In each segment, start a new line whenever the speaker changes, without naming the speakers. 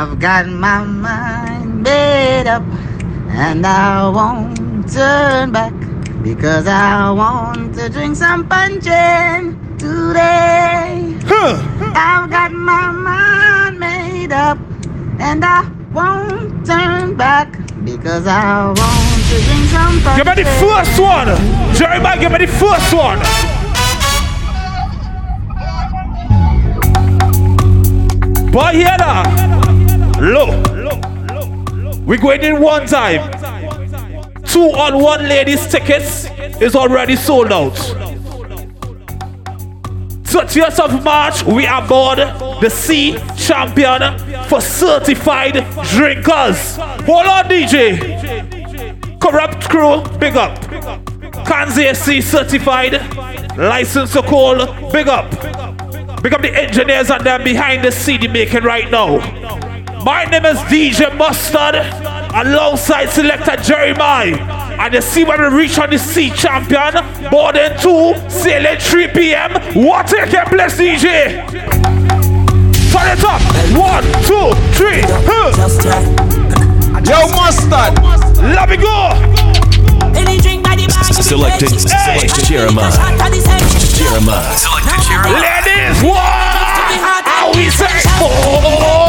I've got my mind made up and I won't turn back because I want to drink some puncheon today. I've got my mind made up and I won't turn back because I want to drink some puncheon.
Give me the first one. Jeremiah, give me the first one. Boy, here now. Low. We going in one time. Two on one ladies tickets is already sold out. 30th of March, we are aboard the Sea Champion for certified drinkers. Hold on, DJ. Kurupt Krew, big up. Khans AC certified, license to call, big up. Big up the engineers and them behind the CD making right now. My name is DJ Mustud, alongside selector Jeremiah. And you see when we reach on the sea champion, boarding 2, sailing 3 p.m. What take your bless DJ? Turn it up. One, two, three. Huh.
Yo, mustud.
Let me go.
Selected, selected Jeremiah. Jeremiah. Selected Jeremiah.
Ladies, what? How we say? Oh.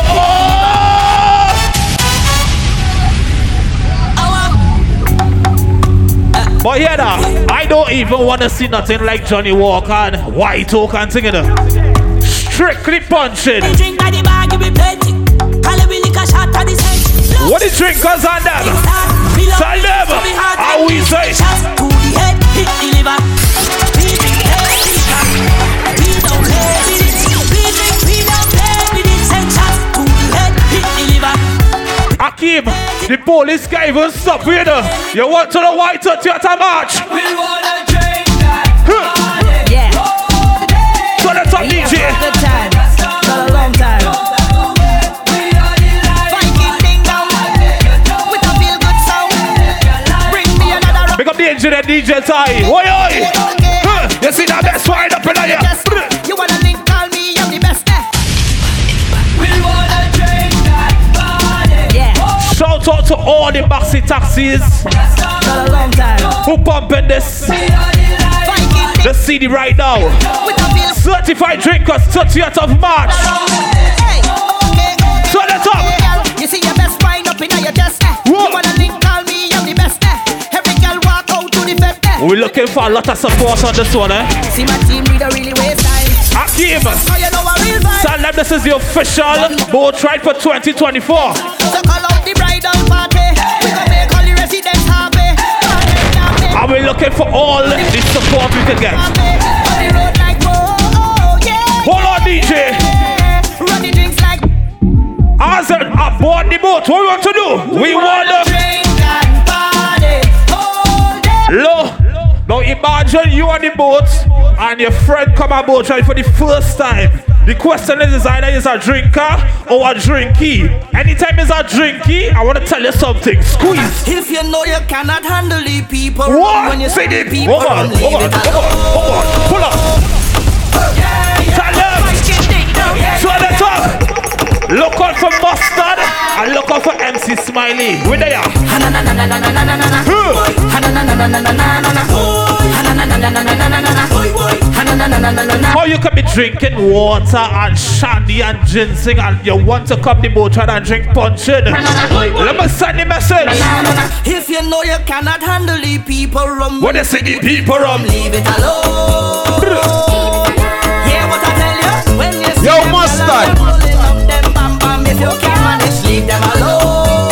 But yeah, nah, I don't even want to see nothing like Johnnie Walker and White Oak and singing it. Strictly puncheon. What the drinkers on them? Tell them how we say. Akim, the police guy even stop you know. You want to the white theater march?
We wanna drink that party.
Yeah.
So let's up DJ.
Good time. For a long time.
We are the light.
Funky thing down. With a feel good sound. Bring me another rock.
Pick up the engineer DJ Ty. Oi, oi. You see that best wine up in here?
Yes. You wanna link,
Shout out to all the maxi taxis
For a long time.
who pumping this
the
CD right now.
thing with a feel
Certified drinkers, 30th of March.
Hey, okay, okay.
Turn it up.
You see your best wine up in your chest. Eh. You wanna link, call me, I'm the best. Eh. Every girl walk out to the fest. Eh.
We're looking for a lot of support on this one, eh?
See my team leader really waste time.
Akim,
So you know a real vibe.
tell this is the official boat ride for 2024.
So
we're looking for all the support we can get.
happy. On the road like whoa, oh, yeah.
Hold on, DJ.
Running drinks
aboard the boat, what we want to do? We want to
drink and party all day.
low. Now imagine you on the boat and your friend come aboard ride for the first time. The question is, is either is a drinker or a drinky. Anytime is a drinky, I want to tell you something. Squeeze.
If you know you cannot handle the people
What?
when you see
it.
the people
Hold on, hold on, hold on, hold on. Pull up. Tell them. Turn it up. Look out for Mustud and look out for MC Smiley. Where they are? Huh. How you can be drinking water and shandy and ginseng and you want to come the boat and drink puncheon? Let me send the message.
If you know you cannot handle the people rum
What they say the people rum?
leave it alone. Hear what I tell you? When you see
Yo,
them mustud. Leave them alone.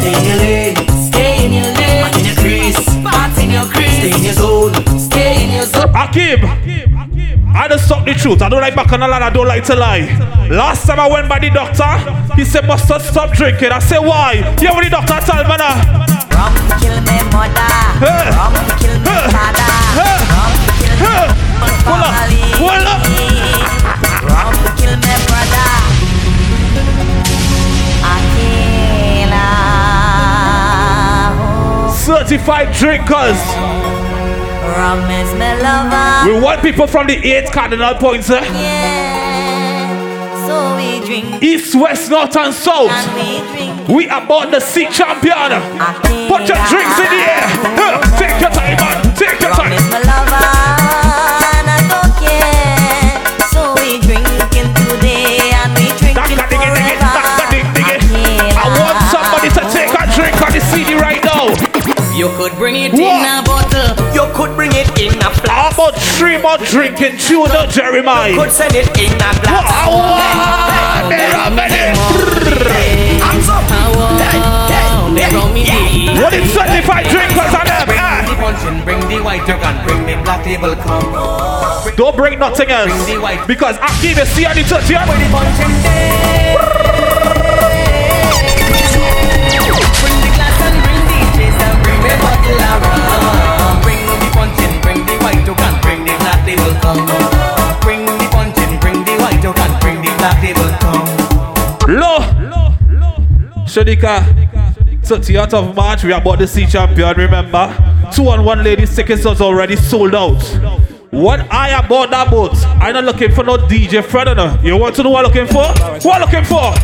Stay in your lane, stay in your lane. Back in your crease, back in your crease. Stay in your zone, stay in your zone.
Akim, I just talk the truth. I don't like back on the line. I don't like to lie. Last time I went by the doctor, he said, Mustud, stop drinking. I said, why? Yeah, what the doctor tell me now?
Rum kill me mother,
Hey.
rum
Certified drinkers.
rum is my lover.
We want people from the eight cardinal points. Eh?
Yeah, so we drink
East, west, north, and south.
and we.
We about the sea champion. Put your drinks in the air.
You could bring it
What?
in a bottle. You could bring it in a
How
flask.
about three more drinking tuna, Jeremiah?
Could send it in a glass.
Wow,
Hands up.
What is certified drinkers on them? Ah,
the puncheon, bring the white duck and bring the black label come.
Don't bring nothing else.
Bring the white.
Because I keep the see on the 30th.
Bring the bottle. Bring the puncheon, bring the white and bring the black label come. Bring the puncheon, bring the white and bring the black label come.
Lo, low. Shadika. 30th of March, we are about the sea champion, remember? Two on one ladies tickets was already sold out. What I about that boat? I'm not looking for no DJ friend. You want to know what I'm looking for? What I'm looking for?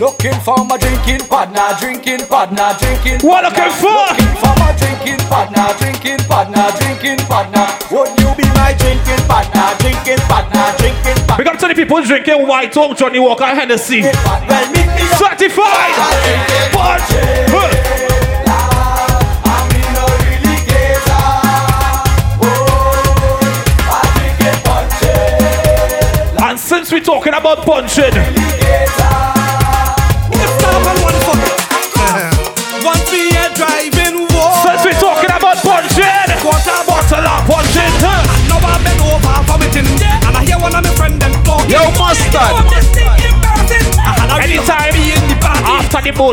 Looking for my drinking partner, drinking partner, drinking
What looking for?
Looking for my drinking partner, drinking partner, drinking partner. Would you be my drinking partner, drinking partner, drinking partner?
Up to the people drinking White Oak, Johnnie Walker, Hennessy.
Well, meet me.
Certified! Punch!
I'm a really gator. I drink it punches.
And since we're talking about puncheon,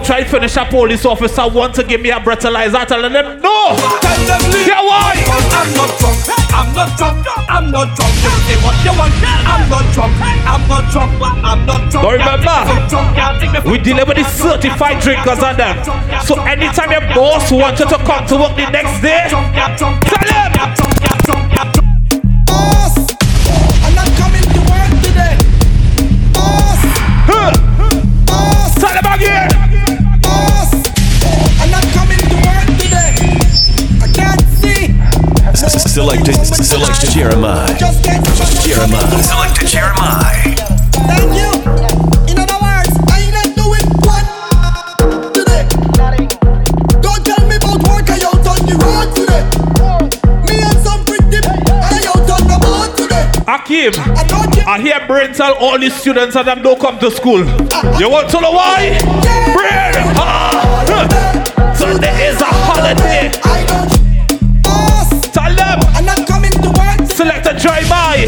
after the boat try finish a police officer want to give me a breathalyzer, I tell them no.
Tell them leave.
Yeah, why?
I'm not drunk. I'm not drunk. I'm not drunk. You say what you want. I'm not drunk. I'm not drunk. I'm not drunk.
Don't remember,
I'm drunk. Can't
We deliver the certified drinkers on them. So anytime your boss wants you to come to work the next day,
drunk. I'm drunk.
tell him.
Selected, selected Jeremiah.
Just get
Jeremiah. Selected Jeremiah.
Thank you. In other words, I ain't not doing what today. Don't tell me about work. I out on the road today. Me and some pretty I out on the boat today.
Akim,
I.
I hear Brian tell all the students that them don't come to school. You want to know why? Brian! Ah, huh. Sunday is a holiday. A by.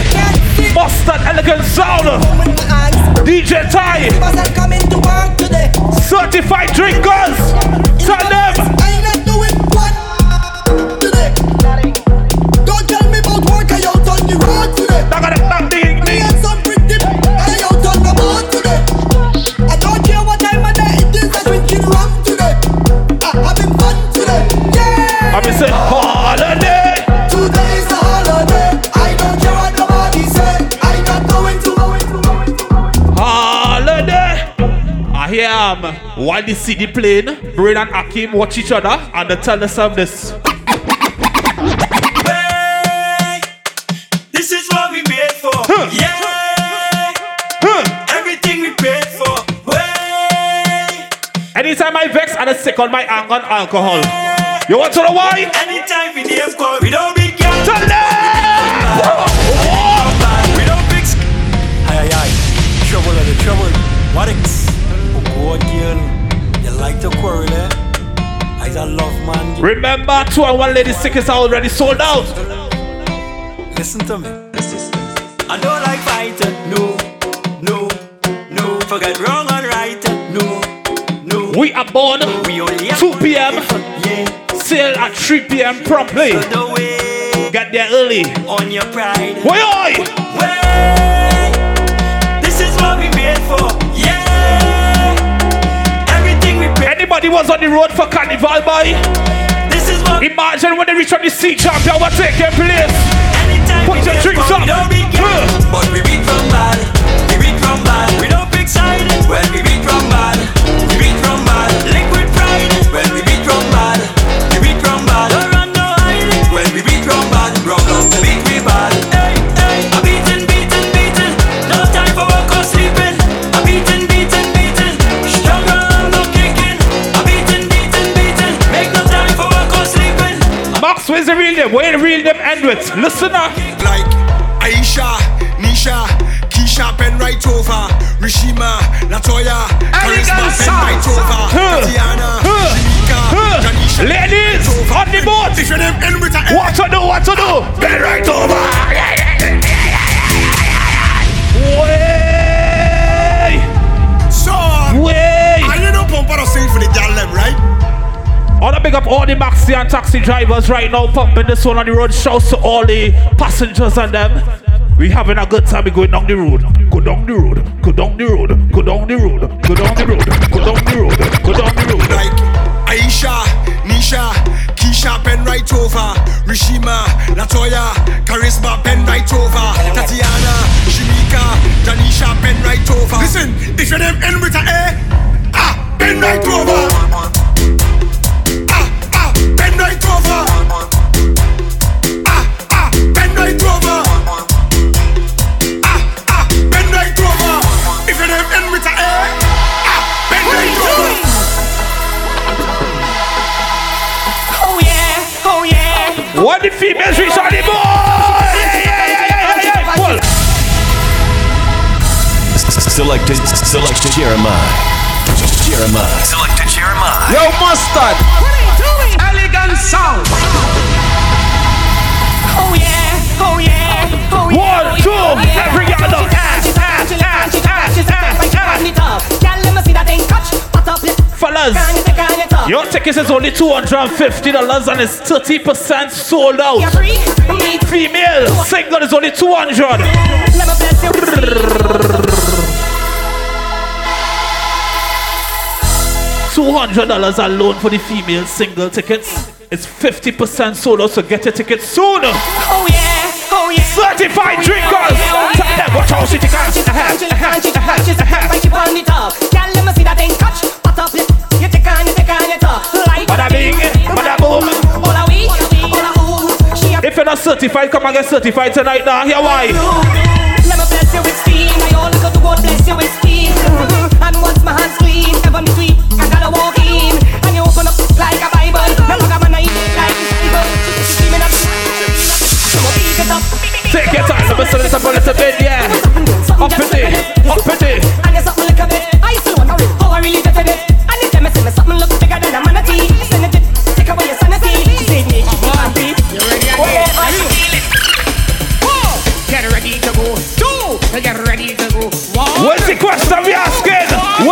Mustud Elegant Sound.
With my eyes.
DJ Ty.
I'm coming to work today.
Certified drinkers. Tell them. Um, while they see the plane, Brian and Akim watch each other and they tell themselves this.
This is what we paid for.
Huh.
Yeah.
Huh.
Everything we paid for. Way.
Anytime I vex, and I sick on my anger and alcohol. You want to know why?
Anytime we name call, we don't big
Remember, two and one ladies tickets are already sold out.
listen to me.
I don't like fighting. No, no, no. Forget wrong and right. No, no.
We are born
We only have
2 p.m.
Yeah.
Sail at 3 p.m. promptly.
So the
Get there early.
on your pride.
Why, oi?
Way. This is what we made for. Yeah. Everything we paid.
Anybody was on the road for carnival, boy? Imagine when they reach on the sea champion, what taking place.
Anytime
Put your drinks up.
We don't beat gang, but we beat from bad. We beat from bad. We don't pick side when we beat from bad.
Where's the real name? Where real name end with? Listen up.
like Aisha, Nisha, Keisha, pen right over, Rishima, Latoya, Charisma, pen right over. Tatiana,
Huh.
Shamika,
Huh.
Janisha,
Ladies, on the boat.
If your name end with a A,
What to do? What to do?
pen right over.
Way!
So,
Way!
I you know out sing for the gal them, right?
I wanna big up all the maxi and taxi drivers right now pumping this one on the road. Shouts to all the passengers and them. We having a good time. We going down the road. Go down the road. Go down the road. Go down the road. Go down the road. Go down the road. Go down the road.
Like Aisha, Nisha, Keisha, pen right over, Rishima, Latoya, Charisma, pen right over, Tatiana, Shamika, Janisha, pen right over. Listen, if your name end with a A, ah, pen right over.
Females reach on the board? Yeah, yeah, yeah, yeah, yeah, yeah.
Selected, selected Jeremiah. Jeremiah. Selected Jeremiah.
Yo, mustud. Elegant sound.
Oh yeah, oh yeah, oh yeah.
One, two, every ass, ass, Fellas, your tickets is only $250 and it's 30% sold out. Female, single is only 200 $200 alone for the female single tickets. It's 50% sold out, so get your tickets soon.
Oh yeah, oh yeah.
Certified drinkers. Tell them what y'all shit you can. Bada bing, bada boom. If you're not certified, come and get certified tonight now. Here why?
Me bless you with steam. I all look to God bless you with steam. And once my hands clean, heaven is sweet. I gotta walk in. And you open up like a Bible. Man, I eat like a Bible. Steaming up. It up.
Take your time, let me set it up a little bit, yeah. Up in it, up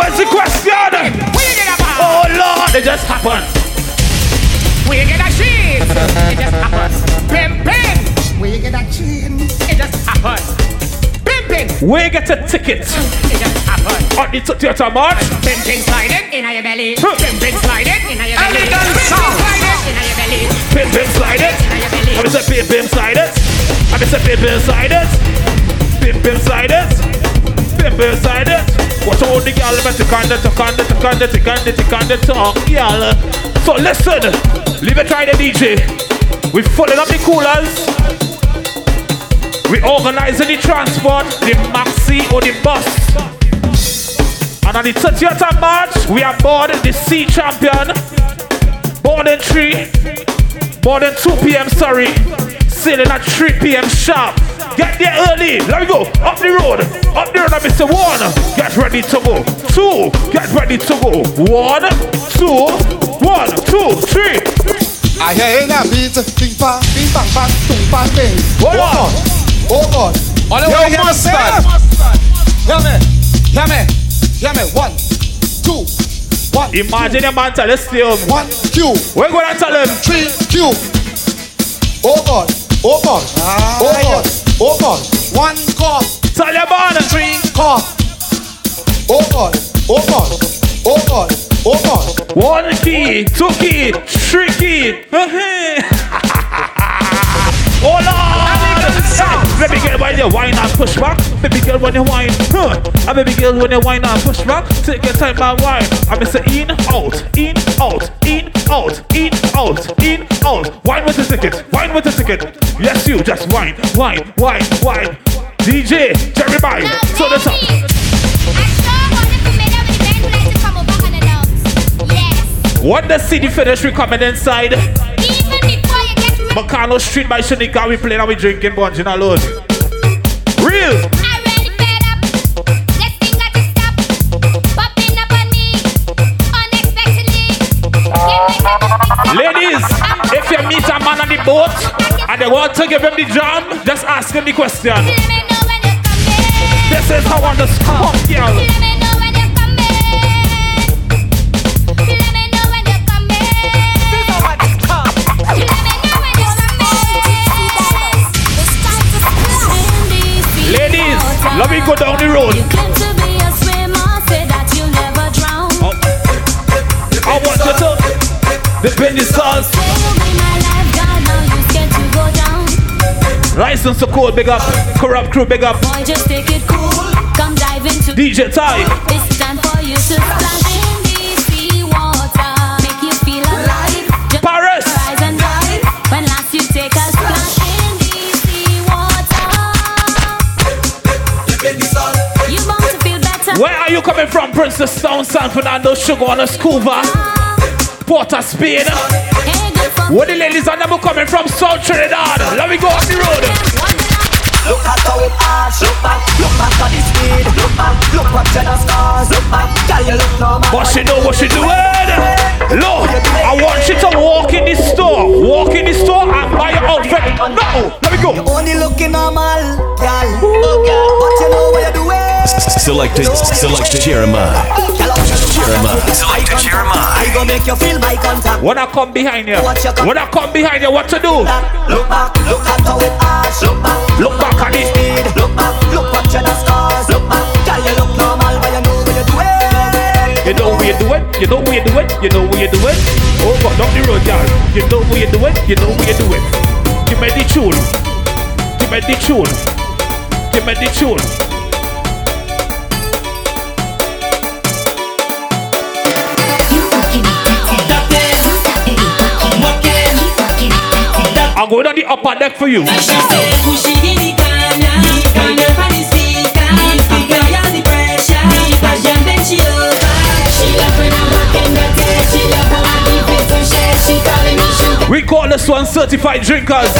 What's the question?
Where get a bar?
Oh Lord, it just happened.
Where you get a shit? It just happened. Pim pim. Where get a chin? It just happened. Pim pim.
We get a ticket
It just happened.
on the 30th of March.
Pim pim sliding in your belly.
Huh.
Pim pim sliding in your belly.
Elegant
Pim pim
sound.
sliding in your belly.
Pim pim slide it. I'm say pim pim slide it. I'm say pim pim slide it. Pim pim slide What all the girl met to kind to kind to kind to kind to kind to talk, girl. So listen, leave it try the DJ. We filling up the coolers. We organizing the transport, the maxi or the bus. And on the 30th of March, we are board the Sea Champion. Boarding 3, boarding 2 p.m. Sorry, sailing at 3 p.m. sharp. Get there early. Let me go. Up the road. Up the road. I'm Mr. One. Get ready to go. Two. Get ready to go. One, two, one, two, three.
I hear a beat, bing bang, bing bang bang, boom bang bang.
Hold on.
Oh God! Yo, mustud! Hear me, hear me, hear me. One, two, one,
Imagine a man tell us still.
one, Q,
We're going to tell him.
three, Q. Oh God! God! God! Oh God! One cough,
Tell your man.
three cough. Oh God! Oh God! Oh
One key, two key, three key. Oh Lord! Baby girl, when you whine and push back. Baby girl, when you whine, huh? And baby girl, when you whine and push back. Take your time and whine. I miss it in, out, in, out, in, out, in, out, in, out. Wine with the ticket, wine with the ticket. Yes, you just whine, whine, whine, whine. DJ Jerry Jeremiah, so the top. What the city finish we coming inside? Macano Street by Shanika, we playing and we drinking bunch alone. Real! Ladies, if you meet a man on the boat and they want to give him the jam, just ask him the question. This is how on the spot, girl. Me go down the road.
You came to be a swimmer, say that you never drown.
Oh. I want you to depend the sauce. License to code, big up. Kurupt Krew, big up.
Boy, just take it cool. Come dive into
DJ Ty.
It's time for you to splash
Where are you coming from, Princess Town, San Fernando, Sugar on a Scuba, Port of Spain?
Hey, good for
Where the ladies are never coming from South Trinidad? Let me go on the road.
Look at how it arch, look back, look back at the speed, look back, look to the scars, look back, girl you look normal.
But she know what she doing. Eh? Look, I want you to walk in the store, walk in the store and buy your outfit. No, let me go.
You Only looking normal, girl, but you know what you're doing.
Selected, selected Jeremiah. Jeremiah. Selected
I
Jeremiah.
gonna make you feel my contact.
When I come behind you, when I come behind you, what to do?
Look back, look at how it arch, look back,
Look back at it.
speed, look back, look back to the scars, look back, girl you look normal, but you know what you're doing.
You know what you doing, you know what you doing, you know what you doing. Oh, God, down the road, y'all. You know what you doing, you know what you doing. Give me the tune. Give me the tune. Give me the tune. I'm going on the upper deck for you. We call this one certified drinkers.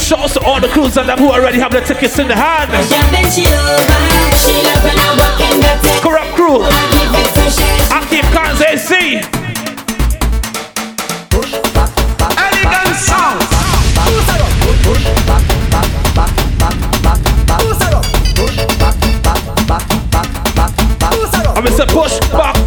Shouts to all the crews and them who already have the tickets in the hand. Kurupt Krew. Active cars AC.
Elegant sound.
I'm gonna say push back, back, back,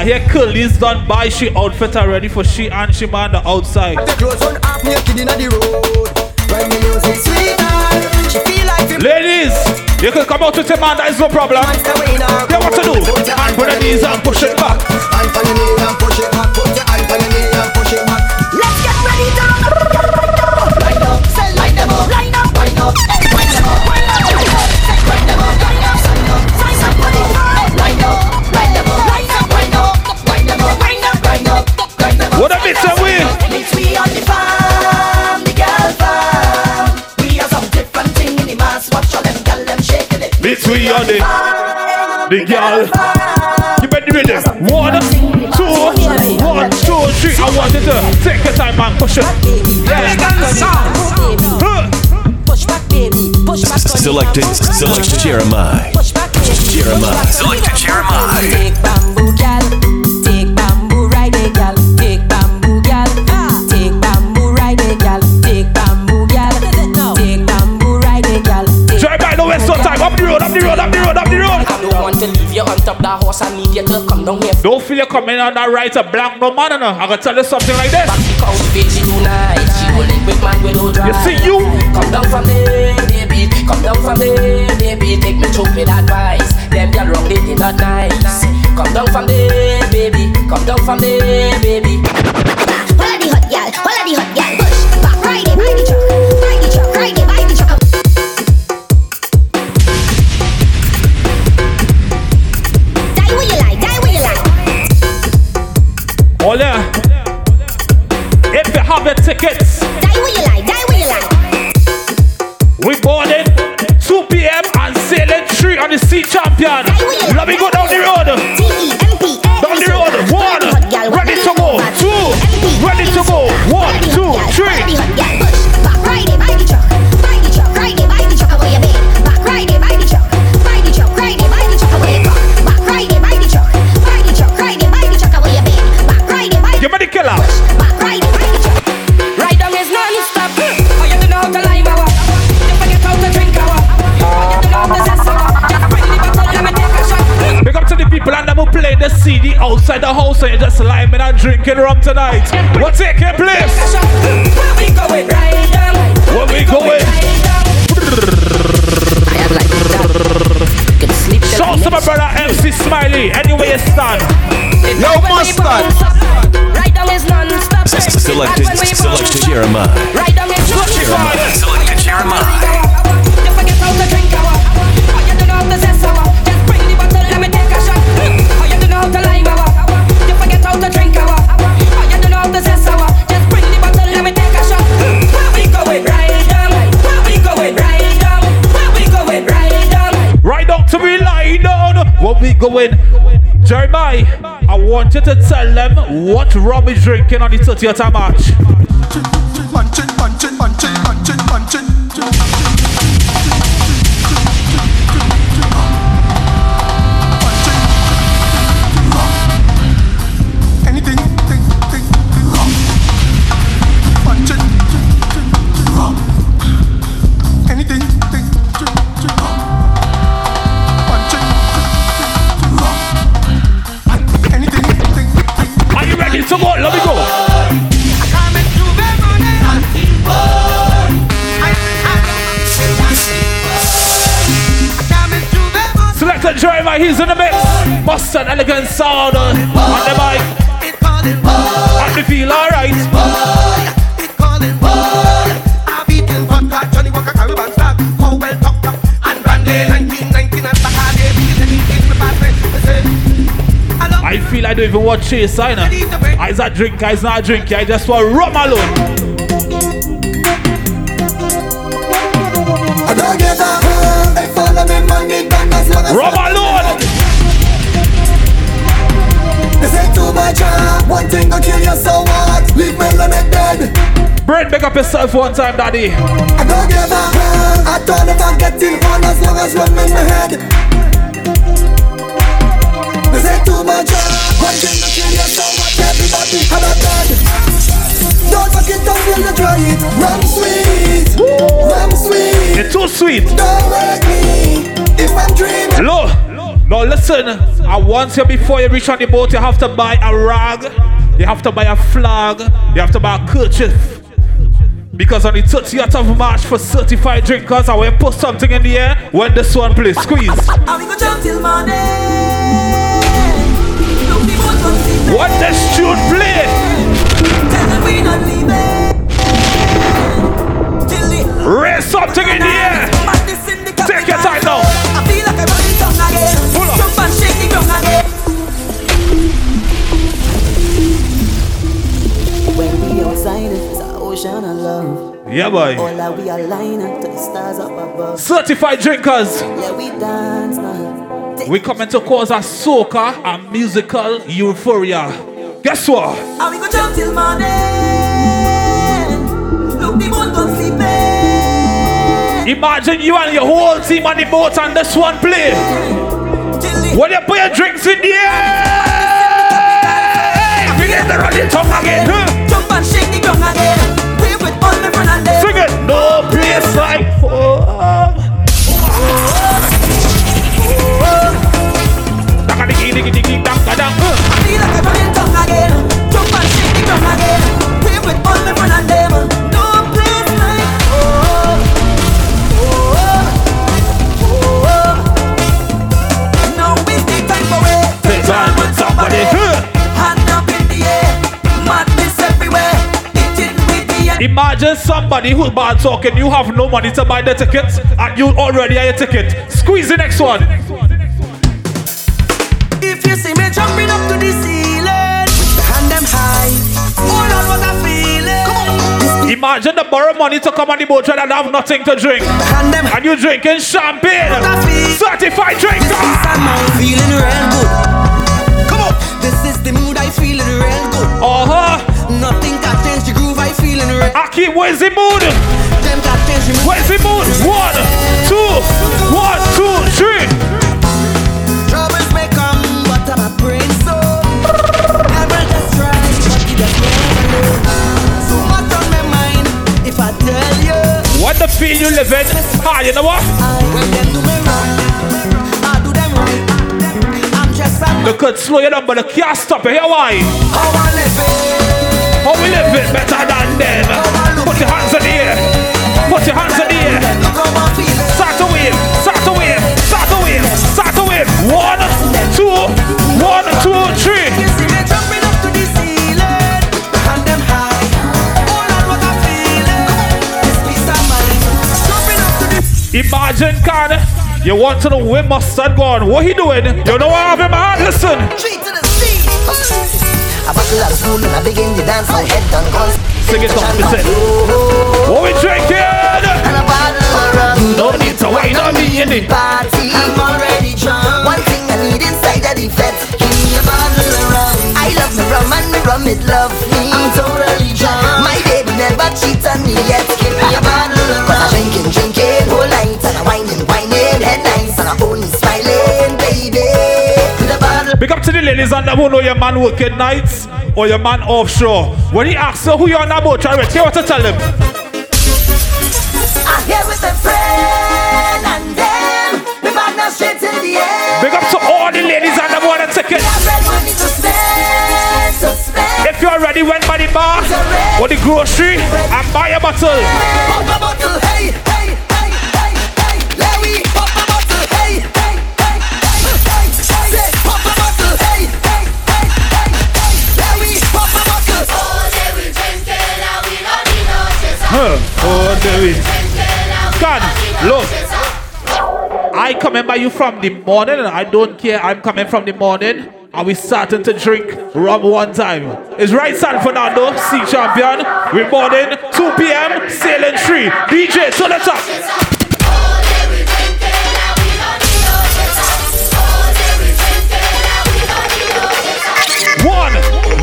I hear, Curly's done buy she outfit already for she and she man the outside.
The clothes on half naked inna the road. When the music sweeter, she feel like the
Ladies, you can come out with your man, that is no problem.
monster in her.
Yeah, what to do? Hand on the knees and push it back.
Hand on your knee and push it back. We on the, the girl.
You better read it. One, two, one, two, three. I want you to take your time and push it.
Elegant sound.
Huh.
Push back, baby. Push back.
Selected, selected Jeremiah.
Push back.
Jeremiah. Selected Jeremiah.
A horse and mediator come down here.
Don't feel you coming on that right a blank no man, no. I gotta tell you something like this.
Back the couch bitch tonight. She will live with man with no drive.
You see you?
Come down from there, baby. Come down from there, baby. Take me through with advice. Them girl wrong, they did not nice. Come down from there, baby. Come down from there, baby.
The
tickets,
Die where you like, die where you like.
we boarding 2 p.m. and sailing 3 on the sea champion. Let me go down the road. Down the road. One. Ready to go. Two. Ready to go. One, two, three.
Just
liming and drinking rum tonight. What's taking place?
Where we going? Ride down.
Where we going? Shout out to my brother MC Smiley. Anywhere you stand.
Yo, mustud. Ride down is non-stop.
Selected, selected Jeremiah.
Going?
Jeremiah, I want you to tell them what rum is drinking on the 30th of March. He's in the mix. Boston elegant sound on the mic. On the feel alright. I feel I don't even want chase, I know. I's a drink, I's not a drink, I just want rum alone. Brent, make up yourself one time, daddy.
I don't give a I don't ever get in on as long as rum in my head This ain't too much, One thing gon' kill you, so what? Everybody have a dead Don't fuck it up, feel the try it Rum sweet Rum sweet
You're too sweet.
Don't wake me If I'm dreaming
Look, no, listen. I want you before you reach on the boat, you have to buy a rag, you have to buy a flag, you have to buy a kerchief. Because on the 30th of March for certified drinkers, I will put something in the air when this one plays. Squeeze.
And we go jump till morning. Look the boat on
What this tune play?
Tell them we not leaving. Till the
Raise something in the air.
madness in the
Take your time now.
Ocean of love.
Yeah, boy.
All that we align to the stars up above.
Certified drinkers.
Yeah, we dance now.
We coming to cause a soca and musical euphoria. Guess what?
And we go jump till morning. Look the boat on sleeping.
Imagine you and your whole team on the boat and this one play. When you put your drinks in the air, begin to run your tongue again. huh?
jump and shake the ground again with Only Fernandez.
Sing it. No place like home. I feel like I'm again. Jump and shake the ground again. We with Only Fernandez. Imagine somebody who's bad talking, you have no money to buy the tickets, and you already have your ticket. Squeeze the next one.
If you see me jumping up to the ceiling, hand them high. Oh Lord, what a feeling. Come on.
Imagine the borrow money to come on the boat and have nothing to drink.
Hand them
And you drinking champagne. Certified drinker.
Feeling real good. Come on. This is the mood I feeling real good.
Uh-huh.
Nothing
Aki, where's the mood?
Them can change the mood.
Where's the mood? One, two, one, two, three.
Troubles may come, but I'm a brain so. Just try, but just never. So much on my mind, if I tell you.
What the feel you live in? Ah, you know what?
When them do me wrong, I do them right. I'm just a
They could slow you down, but they can't stop it. Here why?
How I live it.
How we live it better than them? Put your hands in the air. Put your hands in the air. Start to wave. Start to wave. Start to wave. Start to wave. One, two, one, two, three. Imagine, can you want to know where mustud gone? What he doing? You know I have my? Listen.
To the sea.
I of and I begin to dance. My head.
Sing it up, listen. What we drinking?
And a bottle of rum.
No need to wait on me in it.
Party, I'm already drunk. One thing I need inside the fence. Give me a bottle of rum. I love the rum and the rum it love me. I'm totally drunk. My baby never cheat on me yet. Give me a bottle of rum. Cause I drinking, drinking whole night and I whining, whining,
ladies on the know your man working nights or your man offshore. When he asks you who you're on that boat, try to tell what to tell him.
I'm here with a friend and them. Back now straight to the end.
Big up to all the ladies on the water ticket.
Got red money to spend, to spend.
If you're ready, went by the bar or the grocery and buy a bottle. Oh, God, look. I coming by you from the morning and I don't care. I'm coming from the morning. and we starting to drink rum one time. It's right San Fernando, sea champion. We're morning, 2 p.m., sailing tree. DJ, to the top. One,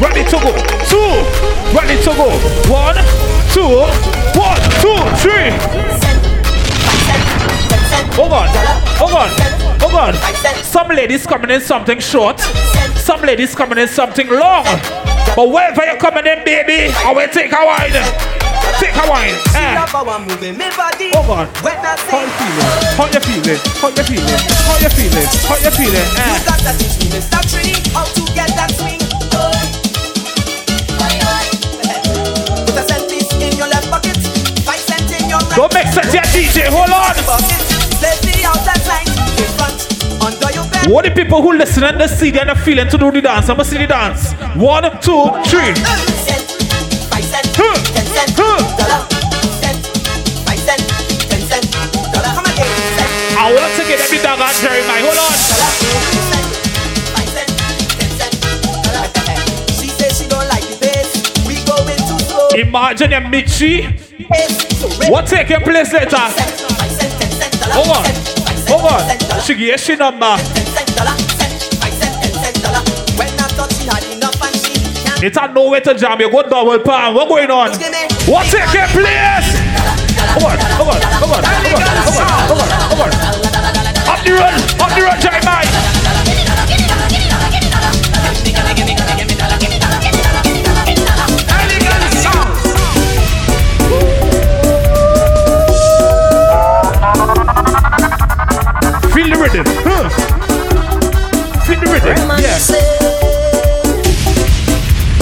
ready to go. Two, ready to go. One, two, one, two, three. Hold on, hold on, hold on. Some ladies coming in something short. Some ladies coming in something long. But wherever you're coming in, baby, I will take a wine. Take a wine. Eh. Hold on. How you feeling? How you feeling? How you feeling? How you feeling? How you feeling? Eh. Don't make sense yet, DJ. Hold on. What the people who listen and they see and they feeling to do the dance? I'ma see the dance. One, two, three. I want to get every dog on Jeremiah. Hold on. Imagine a Michi. What taking place later? Hold on. Hold on. She gave she number. It's a nowhere to jam. You go double palm. What going on? What taking place? Hold on. Hold on. Hold on. Hold on. Hold on. Hold on. Hold on. Up the road. Up the road, Jeremiah. Rhythm. Huh. Feel the rhythm. Yeah.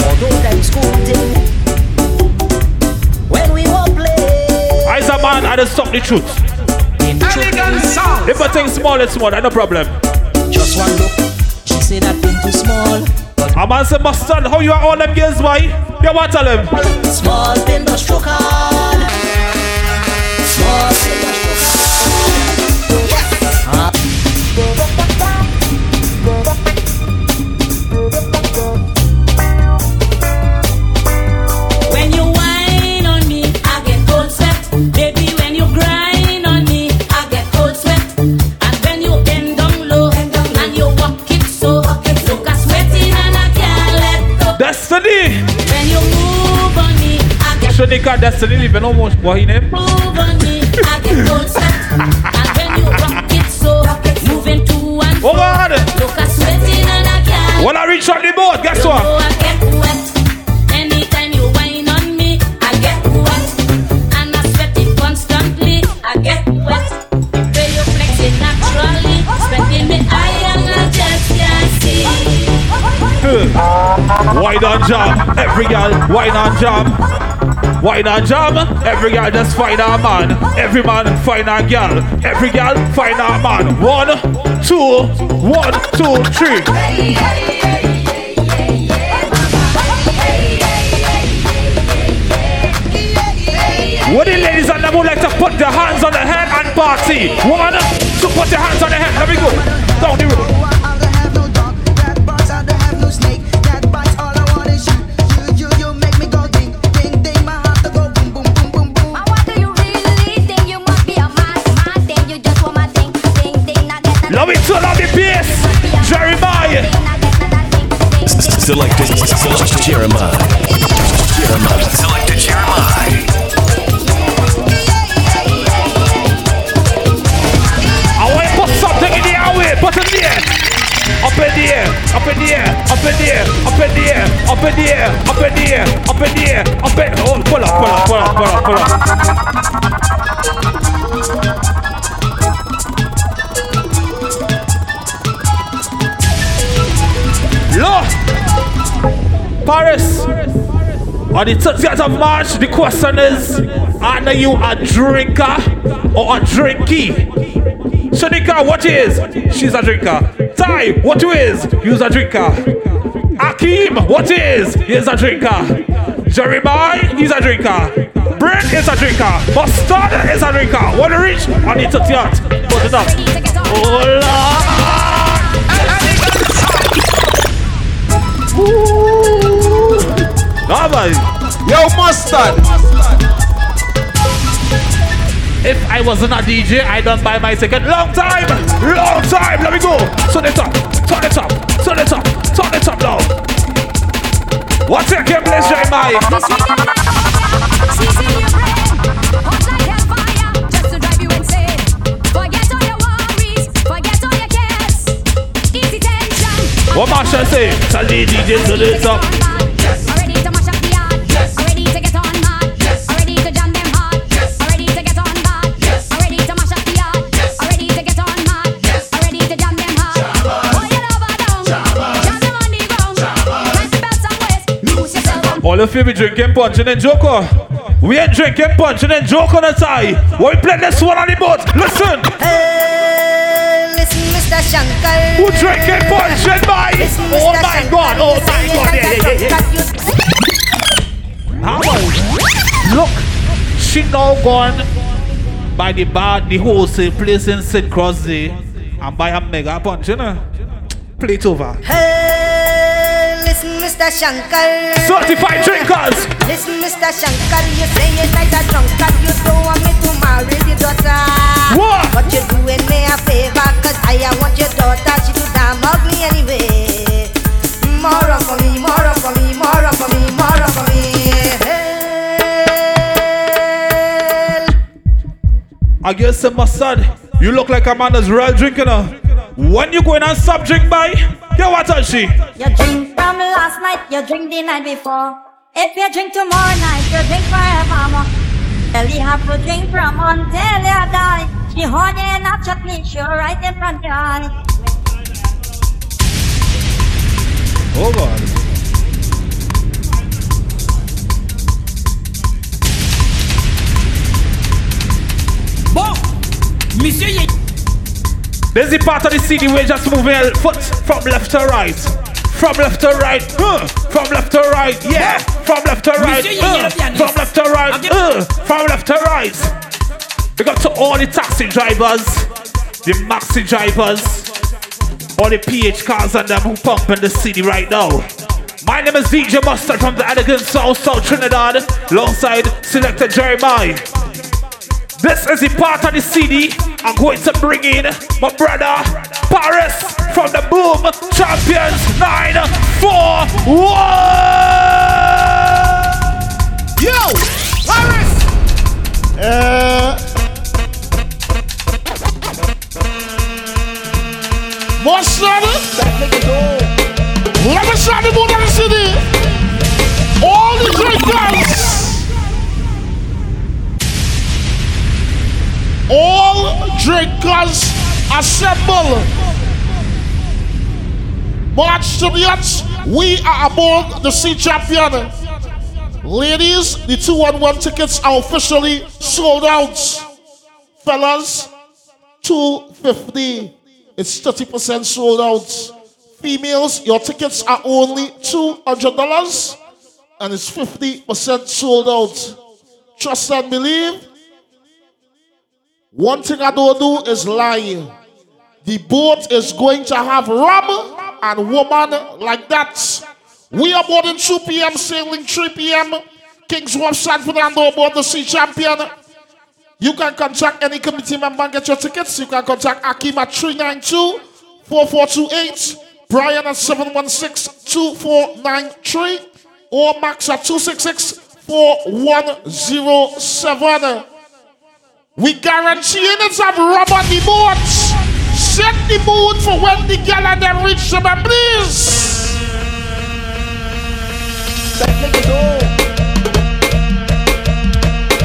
Although them scooting, when we were playing,
I as a man, I just stop the truth. If I think small, it's small, no problem.
just one look, she say that thing too small.
A man say, mustud, how you are all them girls, boy? You want to tell him?
Small thing but stroke hard.
Shanika Destiny living
sweat. And when you rock it so, moving to and
Oh God!
look at sweating and I can't.
When I reach on the boat, guess what?
know I get wet. Anytime you whine on me, I get wet. And I sweat it constantly, I get wet. When you flex it naturally, sweating me eye and I just can't see.
Wine on jam, every girl, wine on jam. Wine on jam, every girl just find a man. Every man find a girl. Every girl find a man. One, two, one, two, three. Would the ladies and them would like to put their hands on the head and party? One, two, put your hands on the head. Let me go. Down the road.
Selectah, Jerimiah. Jerimiah. Selectah Jerimiah.
I want to put something in the airway. Put. Up in the air, up in the air, up in the air, up in the air, up in the air, up in the air, up in the air, up in Oh, pull up, pull up, pull up, pull up, pull up. On the 30th of March, the question is, are you a drinker or a drinky? Shanika, what is? She's a drinker. Ty, what you is? You's a drinker. Akeem, what is? He's a drinker. Jerimiah, he's a drinker. Brent is a drinker. Mustud is a drinker. What to reach? On the 30th. Put it up. Oh. Nah, man.
Yo, mustud.
If I wasn't a DJ, I don't buy my second. long time, long time. Let me go. Turn it up, turn it up, turn it up, turn it up now. What's your game, bless Jerimiah? What Marsha say? Tell the DJ to this up. All of you be drinking punch and then joker. We ain't drinking punch and then joke on the tie. We play this one on the boat. Listen.
Hey, listen, Mr. Shankar.
Who drinking punch and buy? Oh my god, oh my god. Yeah, yeah, yeah, yeah. How about Look, she now gone by the bar, the wholesale place in St. Crosby and buy a mega punch, you know? Play it over.
Hey, Mr. Shankar.
Certified drinkers.
Listen, Mr. Shankar, you say it like a drunkard. You don't want me to marry your daughter.
What?
But you're doing me a favor, cause I I want your daughter. She too damn ugly anyway. More for me, more for me, more for me, more for me. Hey.
I guess my son, you look like a man that's real drinking. Uh. When you going and stop drink by, get what touch she?
You drink from last night, you drink the night before. If you drink tomorrow night, you drink forevermore. Tell you have to drink from until you die. She honey and a chutney, she right in front of your eye.
Oh God.
Bon, monsieur, y
There's the part of the CD where just moving a foot from left to right. From left to right, uh, from left to right, yeah. From left to right, uh,
il est le pianiste.
from left to right, uh, from left to right. We got to all the taxi drivers, the maxi drivers, all the PH cars and them who pump in the city right now. My name is DJ Mustud from the elegant Soul South Trinidad, alongside Selectah Jerimiah. This is the part of the CD I'm going to bring in my brother Parris from the Boom Champions 941.
Yo, Parris!
Uh, Mustud. Let me show the mood of the city. All the drinkers. All drinkers assemble. March to. We are aboard the sea champion. Ladies, the 211 tickets are officially sold out. Fellas, 250. It's 30% sold out. Females, your tickets are only $200 and it's 50% sold out. Trust and believe. One thing I don't do is lie. The boat is going to have rum and woman like that. We are boarding 2 p.m., sailing 3 p.m. King's Wharf, San Fernando aboard the Sea Champion. You can contact any committee member and get your tickets. You can contact Akim at 392 4428, Brian at 716 2493, or Max at 266 4107. We guarantee it's have rub on the boat. Set the mood for when the gal and them reach them, please.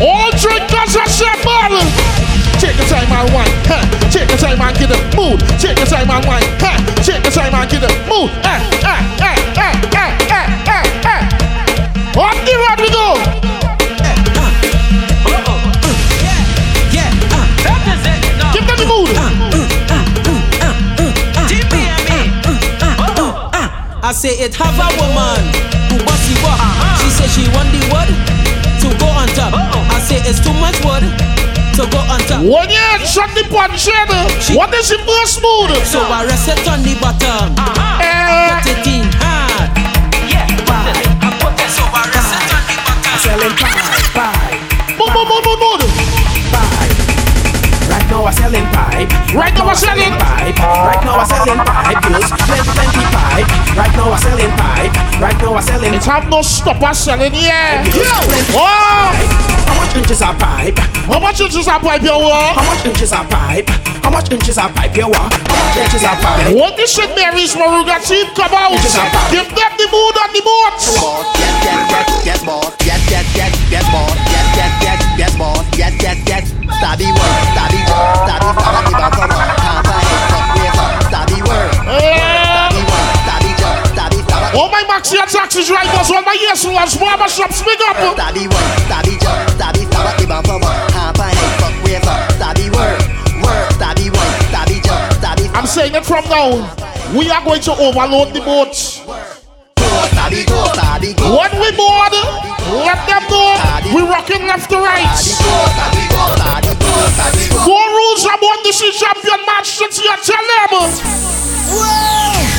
All drinkers assemble. Take your time and wine. Huh. Take your time and get the mood. Take your time and wine. Huh. Take your time and get the mood. Eh, eh, eh, eh, eh, eh, eh, eh. On the road we go.
I say it have a woman who bossy walk. She say she want the wood to go on top. I say it's too much wood to go on top.
When you shut the punch in, what is it more smooth?
So I rest it on the bottom. Put it in hard. Yeah, So I rest it on the bottom.
Selling
mood, mood.
Right now I'm selling pipe.
Right now I'm selling
pipe. Right now I'm selling pipe. Yes, plenty, plenty pipe. Right now I'm selling pipe. Right now I'm selling.
It have no stopper selling here.
Yes,
Oh!
How much inches are pipe?
How much inches are pipe you want?
How much inches are pipe? How much inches are pipe you want? How much inches are pipe?
What the shit Mary's Moruga team come out? Give them the mood on the boat.
Yes, yes, yes, yes, boss. Yes, yes, yes, yes, boss. Yes, yes, yes, yes, boss. Yes, yes, yes. Stabby word, stabby word, stabby stabby back from Can't find it, fuck with her. Stabby word. Stabby word, stabby jump, stabby stabby.
All my maxi and taxi drivers, all my yes ones, barber shops, big up.
Stabby word, stabby jump, stabby stabby back from Can't find it, fuck with her. Stabby word, word, stabby word, stabby jump, stabby
I'm saying it from now. We are going to overload the boat. When we board, let them know we rocking left to right. Four rules about the sea champion match. City, I tell them.
Look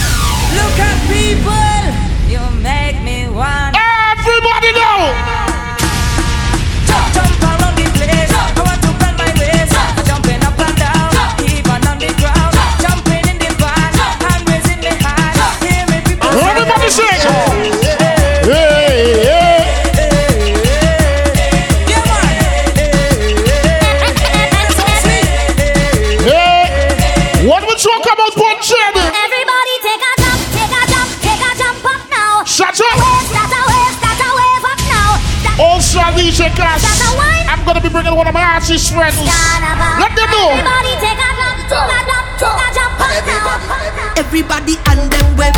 of friends. Let them know.
Everybody
and them web.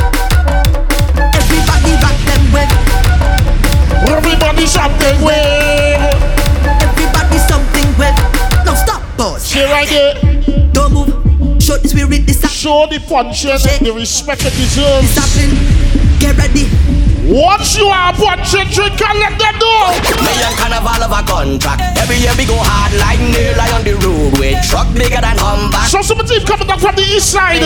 Everybody rock them web.
Everybody something wave.
Everybody something web. Now stop, boss.
Stay right there.
Don't move. Show the spirit this
Show the punching the respect it deserves.
Discipline. Get ready.
Once you are punching, drink and let them know.
Me and Carnival of a contract. Every year we go hard like nail on the road with truck bigger than humbuck.
So some team coming down from the east side,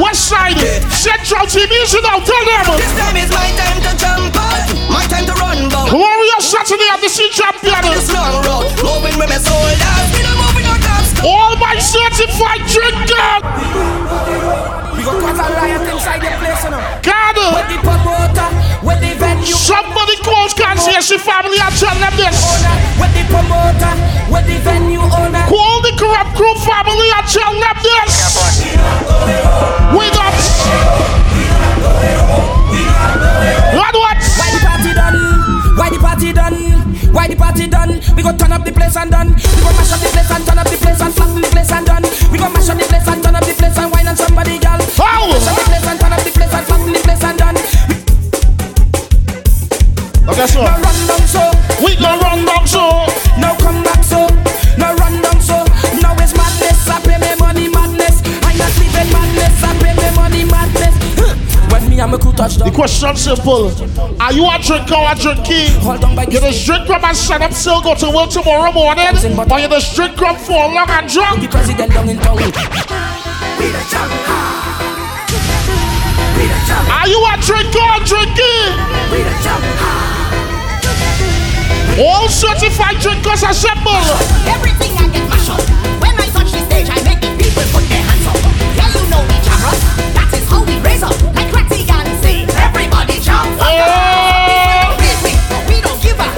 west side, central team, easy now, tell them.
This time is my time to jump out, my time to run bout.
Glorious Saturday at the sea champion.
This long road, moving with my soldiers, we don't move with no tops.
All my certified drinkers.
We go
There's a riot inside the place, you know.
God. Somebody close she family and tell them this.
With the promoter, with the venue owner.
Call the Kurupt Krew family and tell them this. We got. What what?
Why the party done? Why the party done? Why the party done? We go turn up the place and done. We go mash up the place and turn up the place and flatten the place and done. We go mash up the place and turn up the place and wine on somebody, girl.
How?
Oh!
Okay, so.
No run down so.
We go run down so.
No come back so. No run down so. No it's madness. I pay me money madness. I not sleeping madness. I pay me money madness. When me and my crew touch down.
The question simple. Are you a drinker or a drinky? You just drink rum and stand up still go to work tomorrow morning? Or you just drink rum for long and drunk?
The president down in town.
Are you a drinker or drinky? All certified drinkers assemble.
Everything I get mash up. When I touch the stage, I make the people put their hands up. Yeah, you know the chorus. That is how we raise up. Like Ratty and say, everybody jump up.
Oh.
Raise we don't give up.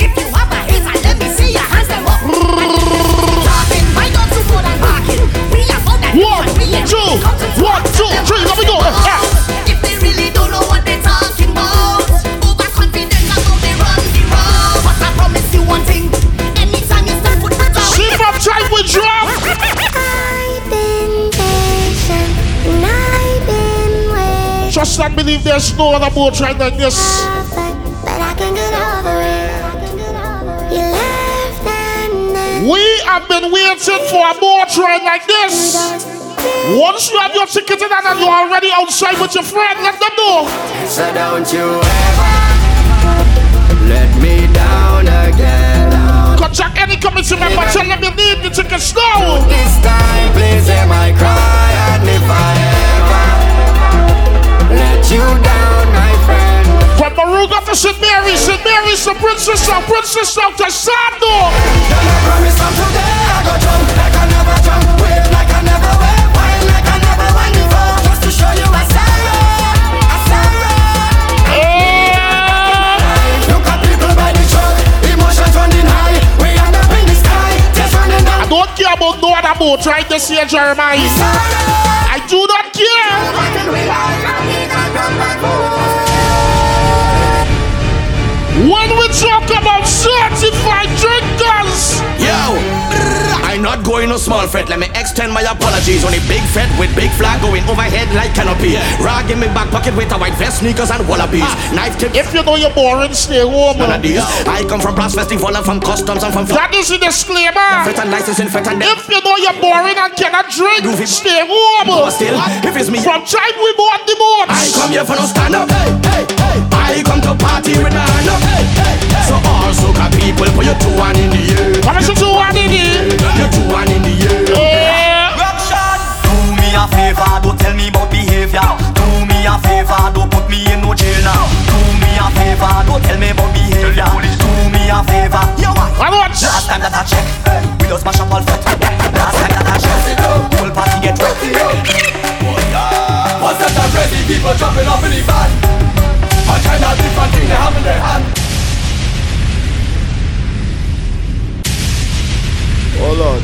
If you have a hater, let me see your hands them up. Talking, my God, to more than barking. We are more than
One, two, one, two, three, let me go. Trust and believe there's no other boat right like this. We have been waiting for a boat ride like this. Once you have your ticket in hand and you're already outside with your friend, let them know.
So don't you ever let me down again.
Contact any committee member, tell them you need the tickets now.
This time, please hear my cry, and if I ever let you down, my friend.
From Moruga to St. Mary's, St. Mary's to Princes Town, Princes Town to Sando.
Promise from today, I go jump like I never jump, wave like I never wave, wine like I never wine before, just to show you a sorrow, a sorrow. Look at people by the truck, emotions running high, we end up in the sky, just running down.
I don't care about no other boat right this year, Jerimiah. I do not care. Talk about certified drinkers,
Yo, I'm not going no small fret. Let me extend my apologies on a big fret with big flag going overhead like canopy. Rag in my back pocket with a white vest, sneakers and wallabies. Ah, Knife tip.
if you know you're boring, stay home.
None of these. I come from Brass Festival and from customs and from
That is the disclaimer.
And license in fet and
If you know you're boring and cannot drink, stay home.
But still, if it's me,
From time we bought the boats.
I come here for no stand up. Hey, hey, hey. I come to party with a hand up. Soca people put your two hand in the air.
What is it two hand in the air?
Your two hand in the air.
Yeah.
Do me a favor, don't tell me about behavior. Do me a favor, don't put me in no jail now. Do me a favor, don't tell me about behavior. Do me a favor, yo what? Last time that I check, we just mash up all fet. Last time that I check, whole party get wet.
What's that time crazy people jumping off in the van? What kind of different thing they have in their hand?
Oh, Hold on.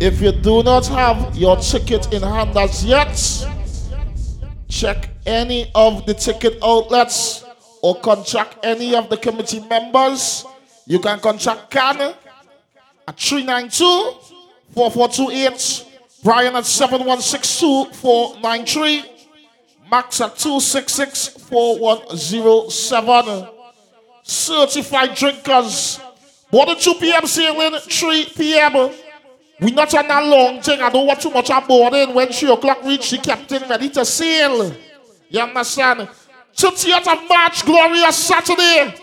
If you do not have your ticket in hand as yet, check any of the ticket outlets or contact any of the committee members. You can contact Khan at 392 4428, Brian at 7162 493, Max at 266 4107 certified drinkers. More than 2 p.m. sailing, 3 p.m. We not on that long thing. I don't want too much aboard in. When 3 o'clock reach, the captain ready to sail. You understand? 30th of March, glorious Saturday.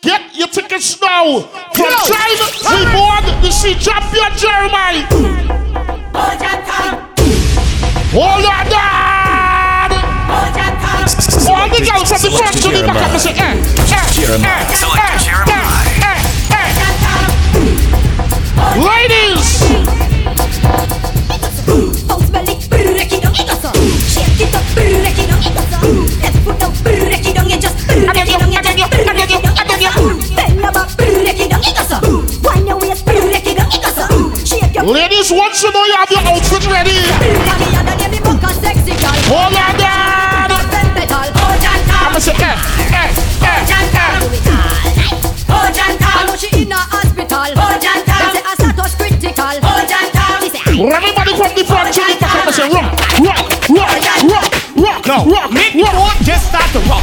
Get your tickets now. From China, we board the sea champion Jerimiah. Hold on, Dad. Yeah, you something. Jerk, to have say, Ladies! Ladies, once you know you have your outfit ready, hold on down. I'ma say, eh, eh, eh, eh. Everybody from the front to the back, I'ma say, rock, rock, rock, rock, rock,
No,
rock,
make me
rock.
just start to rock.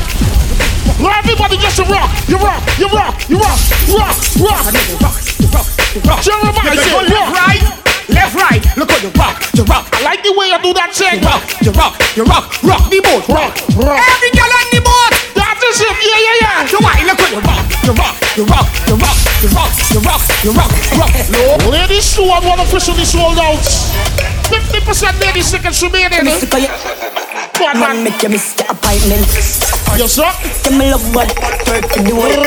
Everybody just rock, you rock, you rock, you rock, rock, rock. Jerimiah
You
say
go left,
rock.
right, left, right. Look how you rock, you rock.
I like the way you do that thing.
You rock, you rock, you rock, rock the boat, rock,
rock.
Every girl on you rock, you rock, you rock, you rock, you rock, you rock, rock, rock.
Ladies too, I one officially sold out. 50% ladies second should be in it.
Come on, make you miss the appointment.
Yes, sir.
give me love what hurt to do it.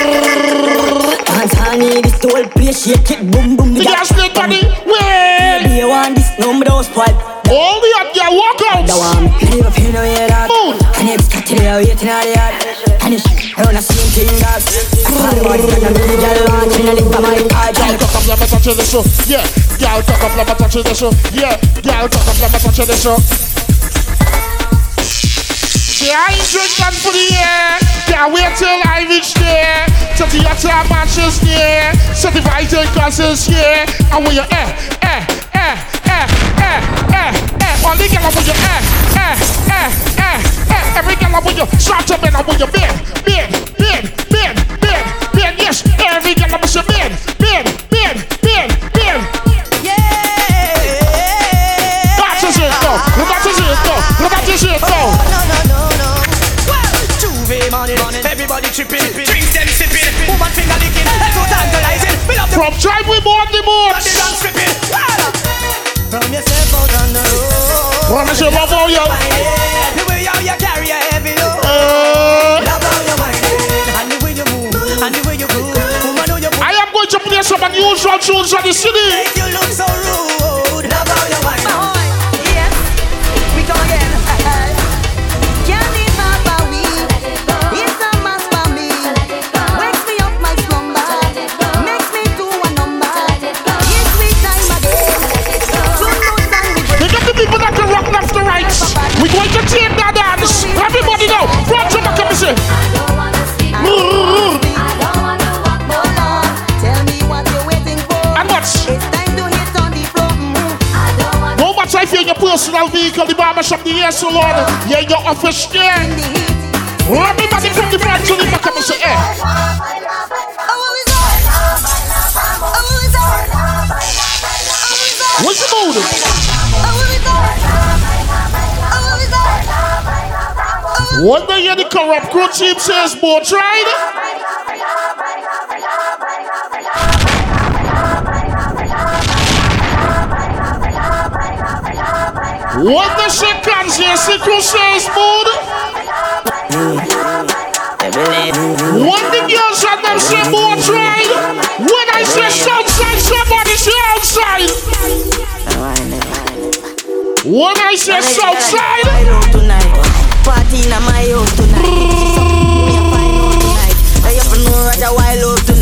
Dance honey, this the whole place shake it, boom boom.
The gas play body, Well,
Baby, you want this number, don't.
All the up, yeah, walk out.
Now I'm, I never feel no way that. Moon. I never started out, yet not yet. Finish around the same thing that. Everybody got a little girl watching little my car.
Girl, talk up, let me touch this show. Yeah, girl, talk up, let me touch this show. Yeah, girl, talk up, let me touch this show. See, I ain't drinking for the year. Can't wait till I reach there. To the other matches near. Certified classes here. And when you eh, eh, eh, eh, eh, eh, eh. All the girls when you eh, eh, eh, eh, eh. Every girl when you start up and when you bend, bend, bend, bend, bend, bend. Yes, every girl when you bend, bend, bend, bend, bend. That is it, though. That is it, though. That is it, though.
Tripping, drinks them sipping, woman finger licking, head so tantalizing. Fill up the
From drive we board the boat.
body dance stripping.
From yourself out on the road.
Promise you love all you.
The way how you carry your heavy load.
Uh,
Love how you whining, and the way you move, and the way you groove. Woman, know you
I am going to play some unusual tunes from the city.
make you look so rude.
members of the yes, oh Lord, yeah, your office there. From the front to the back of the eh. What's the mood? The Kurupt Krew team says, boy, try. What the shit comes here, crew says, mood? What the girls at them say, boat ride? When I say outside, somebody say outside. When I say outside,
Party in my house tonight. Me a find tonight. I up and know Roger Wild out tonight.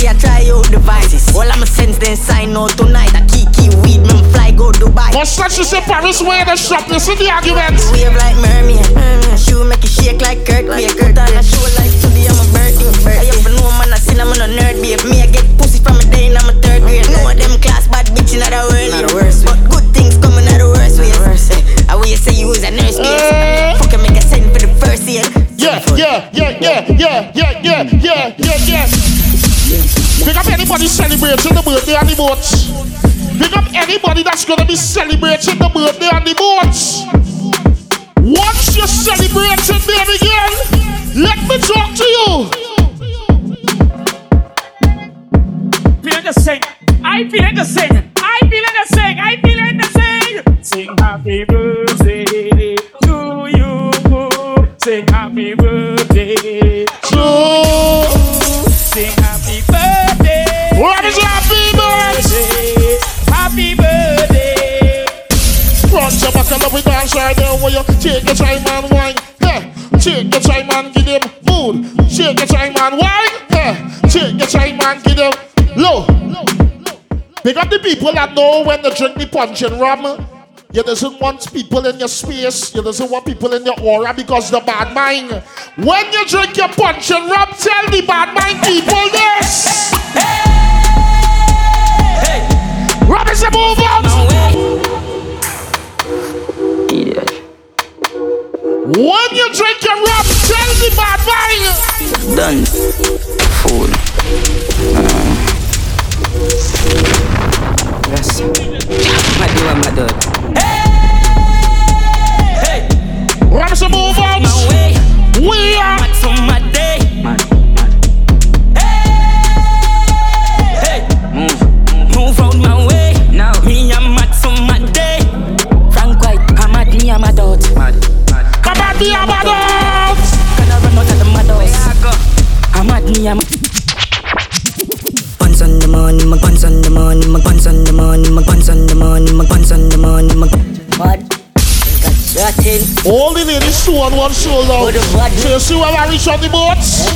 Out the blue light, they a try out devices. All I'm a sense then sign out tonight. A kiki weed, man fly go Dubai.
But such as say Paris where the shop, listen the argument.
Wave like mermaid. Mm, shoe make it shake like Kirk. Like Kirk on a show like today I'm a birthday. I up and know man I sin I'm on a nerd babe. Me I get pussy from a day in I'm a third grade. No of them class bad bitch in the world. Not the worst. But good things coming out the worst ways. I will say you was a nurse babe. Fuck make a send for the first aid.
Yeah, yeah, yeah, yeah, yeah, yeah, yeah, yeah, yeah, yeah. Pick up anybody celebrating the birthday on the boat. Pick up anybody that's gonna be celebrating the birthday on the boat. Once you're celebrating, baby girl, let me talk to you.
Feeling the sing. I feeling the sing. I feeling the sing. I feeling the sing. Sing happy birthday to you. Sing happy birthday to Sing happy birthday.
What is happy birthday?
Happy birthday.
Front back, I love it dance right there where you take your time and wine. Yeah, take your time and give them mood. Take your time and wine. Yeah, take your time and give them low. Big up the people that know when they drink the punch and rum. You doesn't want people in your space. You doesn't want people in your aura because the bad mind. When you drink your punch and rum, tell the bad mind people this. Robinson, move out. When you drink your rum, tell the bad mind.
Done. Fool. Uh. Yes. My do my dog.
Robinson, move out. We are. Come on, me I'm a dot.
Gonna run out of the mad I'm mad, me I'm. Pants on the money, my pants on the money, my pants on the money, my pants on the money, my pants on the money, my. Mad.
All the ladies two on one shoulder. So you see where I reach on the boats?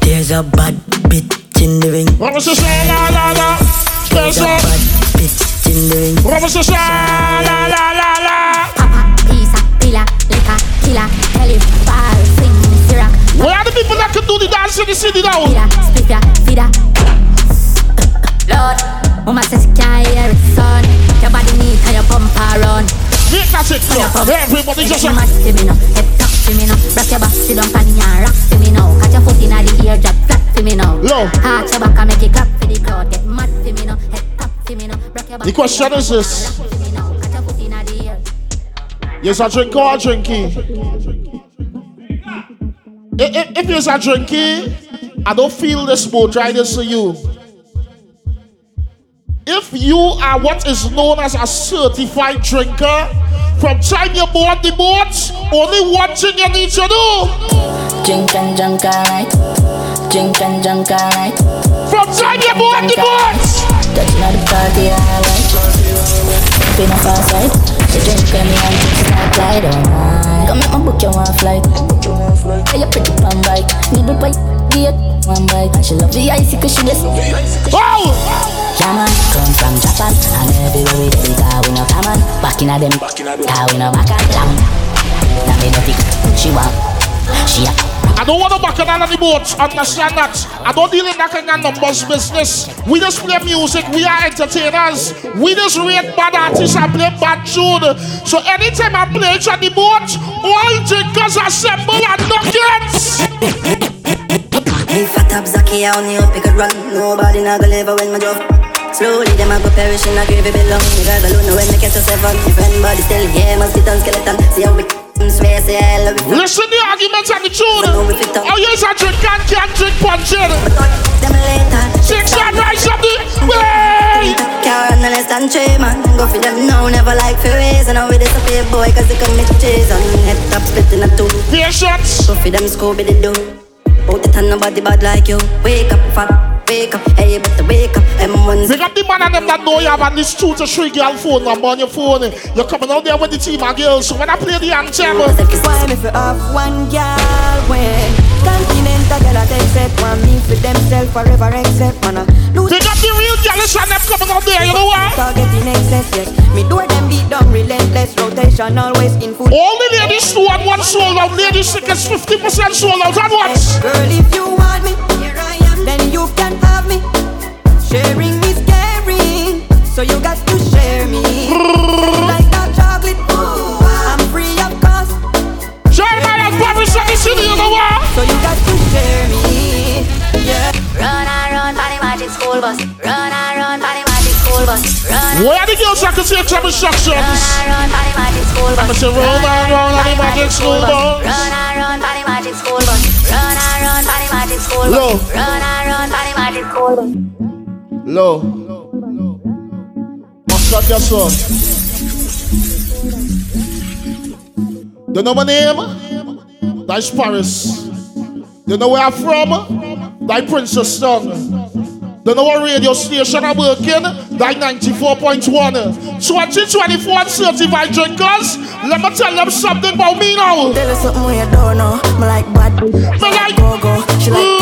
There's a bad bitch in the ring.
Robinson, la la la. There's a bad
bitch in the ring.
Robinson, la la la la la.
Papa, pizza, pilla, liquor, killer, tell him, ball, swing, syrup.
Where are the people that can do the dance in the city now?
Feeda, spiffya, feeda. Lord, oh, mama says she can't hear it, son. Your body need and your bumper run.
Yeah, that's it, bro. Everybody just
to me now, head top to me. Rock your back, sit down, panty and rock me now. Catch your foot in the ear, drop flat to me now.
Low.
Your back and make it clap for the crowd. Get mad to me now, head top to me now. Rock your back.
The question is this. Yes, a drink or a drinky? If, if, if it's a drinky, I don't feel this boat riders to you. If you are what is known as a certified drinker, from time you board the boat, only one thing you need to do.
Drink and. Drink and.
From time you board the boat.
That's not the party I like. Been a. The drink and me and just start glide alright. Come make my book you one flight. Hey, you pretty pan bike. Need the bike. Get one bike. And she love the icy cause she listen.
Oh!
Yeah man, come from Japan And everywhere we do it, we no come on Back in a them, car we no back and lamb Now me no pick, she want She a
I don't want to back on the boats, understand that. I don't deal in that kind of numbers business. We just play music, we are entertainers. We just rate bad artists and play bad tune. So anytime I play it on the boat, all drinkers assemble and nuggets.
Me fat up Zaki, I only hope he could run. Nobody not gonna live when my drove. Slowly, them a go perish in a gravy below. Me guys alone know when they get to seven. If anybody still here, done skeleton. See how we swear, say I love it.
Listen the arguments and the tune. Oh, yes, I drink and can't drink.
Them later.
Six and rise up the way.
Car on the less than three, man. Go for them now, never like for reason. Now we disappear, boy, cause they come with cheese on. Head top split in a two.
Patience.
Go for them, Scooby the do. Out the time, nobody bad like you. Wake up, fat. Wake up, hey, you better wake up. M1's.
Big up the man and them that know you have on this two to three girl phone number on your phone. You're coming out there with the team of girls. So when I play the anthem,
why me for off one girl when continental girl I take set one me for themself forever except man.
Big up the real girls and them coming out there. You know what?
Targeting excess, yes. Me do them beat down relentless rotation always in foot.
All the ladies two and one sold out. Ladies tickets 50% sold out. And what?
Girl, if you want me, me. Sharing is caring, so you got to share me. like that chocolate, ooh, I'm free of cost.
Jerimiah Parris and the city, you know what?
So you got to share me, yeah.
Run and run, body magic school bus. Run and run, body magic school bus. Run.
Where are the girls that can see some instructions?
Run and run, body magic school bus.
I'm say run and run, body magic school bus.
Run and run, body magic school bus. Run and run, body magic school bus. Run and
Low. What's up, your Don't know my name? That's Parris. Don't know where I'm from? That Princes Town. You know what radio station I'm working? That 94.1. 2024 certified drinkers. Let me tell them something about me now.
Tell us something we don't know. Me like bad.
Me like
go go. She like. Mm.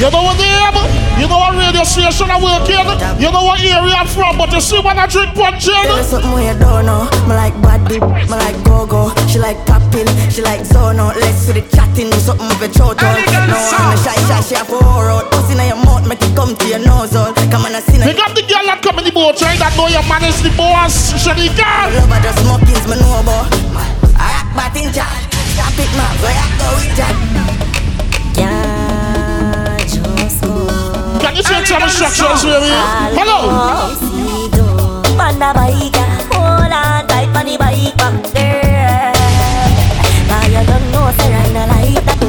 Association are working. You know what radio station I work in? You know what area I'm from, but you see when I drink punch in.
There's something where you don't know. Me like bad dip, me like go go. She like popping, she like zone out. Let's do the chatting, do something with your throat out. No, I'm a shy shy, she a four out. Pussy in your mouth, make it come to your nose out. Come on, I see
Pick up the girl that come in the boat, right? That know your man is the boss. Shanika.
Love her, just smokings, me know about. I act bad in charge. Stop it, man. Where I go with that?
Can you take some instructions, baby? Hello.
Panda bike, hold on tight on the bike back there. Now you don't know, say I not like that.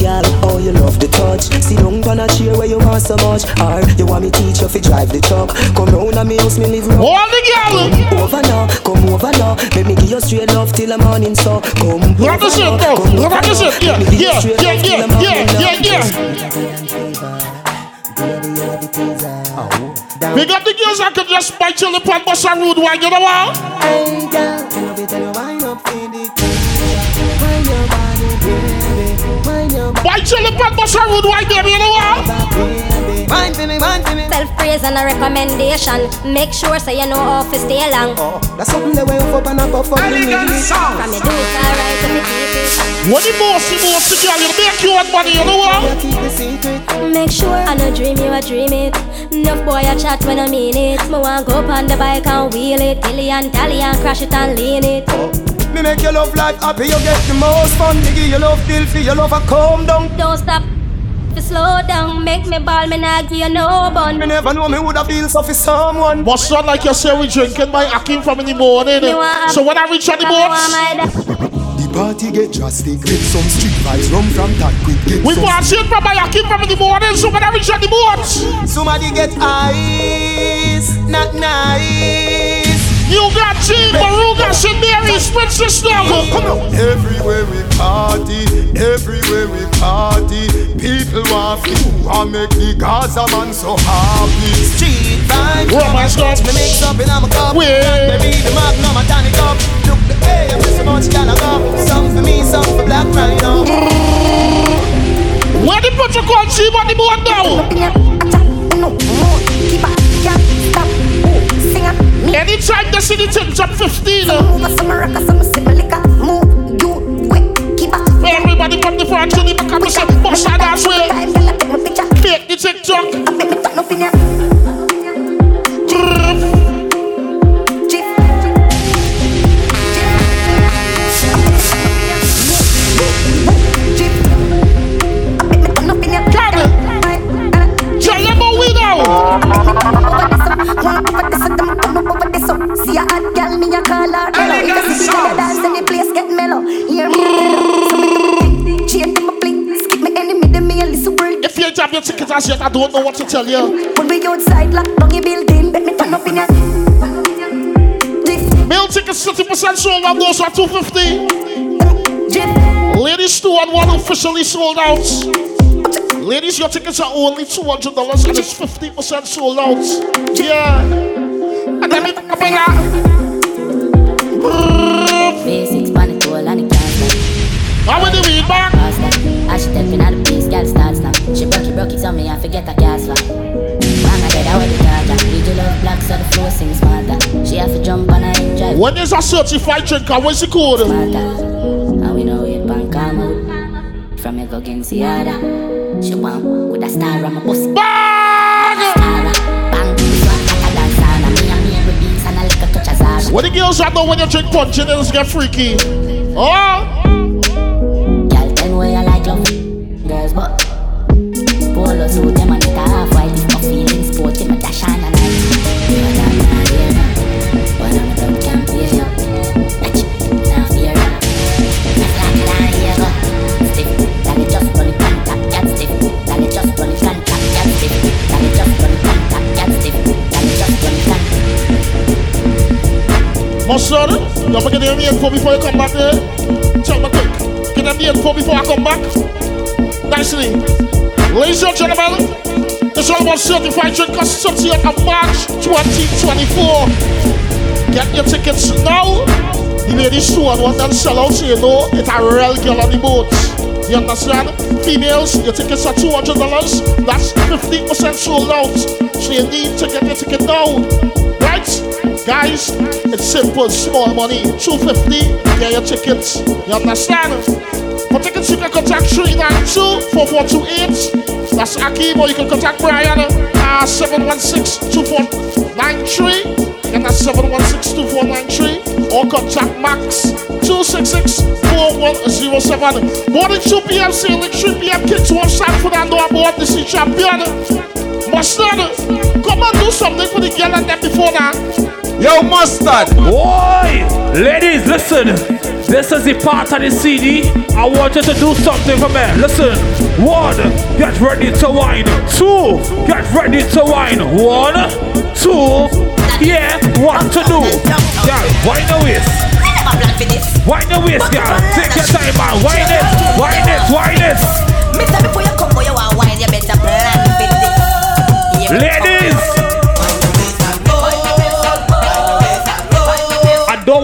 Girl, oh you love the touch See down on a chair where you want so much Or you want me teach you fi drive the truck Come round and me house me live round
All the girl
Come over now, come over now Let me give you straight love till the morning so Come over
Look shit,
now,
bro.
come
Look
over now.
shit. Yeah,
Let me give you
yeah,
straight
yeah,
love till
yeah,
the morning
yeah, yeah, Pick up the girls that can just bite till the pan bust a rude one, you know what?
Hey girl, love it and you wind up in it Wind your body, baby Wind your
Bite till the pan bust a rude one, baby, you know what?
Mind for me, mind for me
Self praise and a recommendation. Make sure so you know how to stay long.
Oh, that's something that way up and up for me
From your do it alright to me keep it.
When the bossy bossy girl, you make you want money, you know what?
Make sure I no dream you a dream it. Enough boy a chat when I mean it. Me want go up on the bike and wheel it, dilly and tally and crash it and lean it.
Oh, Me make your love life happy, you get the most fun. Me give your love filthy, your love a calm down.
Don't stop. To slow down, make me ball, me nah give you no bun.
Me never know me woulda feel so for someone.
Must not like you say we drinking by Akim from in the morning.
Me
So when I reach on the
me
boat,
The party get drastic with some street vibes rum from that quick get
we
some
want to see it from by Akim from in the morning. So when I reach on the boat,
Somebody get ice, not nice.
You got G, Baruga, St. Mary, Spritz the snow.
Come on. Everywhere we party, everywhere we party, people want to and make the Gaza man so happy.
Street vibes,
Romance
touch me mix up in my cup.
Wait.
Baby, the magnum a tonic up. Look the way, I'm so much can I go. Some for me, some for Black Rhino.
Where the protocol team on the boat now? Anytime the city things up 15. Everybody come the front to the back of the same bus and that's way. Fake the TikTok. Tell them what we know.
A hot girl, me a call her hello. If you see me dance, then the place get mellow. Hear me, so me change them. Skip me enemy, them me a listen word.
If you ain't have your tickets as yet, I don't know what to tell you.
When we outside, lock down your building, bet me turn up in your
Meal tickets 50% sold out, those are 250. Ladies 2 and 1 officially sold out. Ladies, your tickets are only $200 and it's 50% sold out. Yeah. Then me back up.
Basics, pan it all and it can't.
How will the weed back?
I she stepping out the place, girl start snap. She broke it, broke it on me, I forget a gas flap. Bang, I get out with the charger. DJ love black, so the flow sing smarter. She have to jump on her drive.
When is a certified drinker? What's the code?
And we know it, bank. From me go against the other. She want with a star on my bus.
Bang! What the girls that know when you drink punch, it doesn't get freaky. Oh!
Mustud, you have to get
the info before you come back there? Tell me quick. Get them the info before I come back. Nicely. Ladies and gentlemen, is all about certified drinkers 30th of March 2024. Get your tickets now. The ladies and want them sell out so you know it's a real girl on the boat. You understand? Females, your tickets are $200. That's 50% sold out. So you need to get your ticket now. Right? Guys, it's simple, small money. 250 get your tickets. You understand? For tickets, you can contact 392 4428. That's Akim, or you can contact Brian. Uh, 716 2493. And that's 716-2493 or contact Max 266-4107. More than 2 p.m. sailing, 3 p.m. Kicks one shot for that door aboard the sea champion. Mustud, come and do something for the girl and them before that.
Yo, Mustud.
Boy, ladies, listen. This is the part of the CD. I want you to do something for me. Listen. One, get ready to wine. Two, get ready to wine. One, two, yeah, what to do? Yeah, wine the waist. Wine the waist, girl. Take your time, man. Wine it, wine it, wine it.
Mister, before you come, boy, you want wine, you better plan this.
Ladies.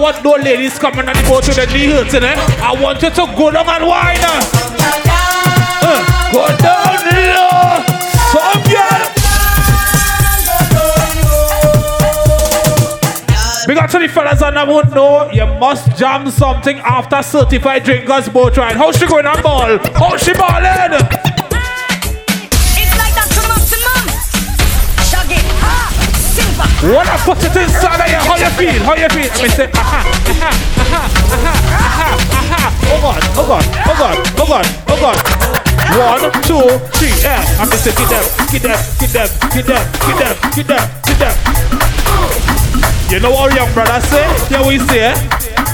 Want no ladies coming on the boat to the knee hurting, eh? I want you to go down and wine. Uh, go down low. Some girl. Up to the fellas and I won't know you must jam something after certified drinkers boat ride. How's she going on ball? How's she balling? When I put it inside of you, how you feel? How you feel? Let me say, aha, aha, aha, aha, aha, aha. Oh God, oh God, oh God, oh God, oh God. One, two, three, yeah. I'm just saying, get them, get them, get them, get them, get them, get them, get them. You know what young brother say? Yeah, we say, eh?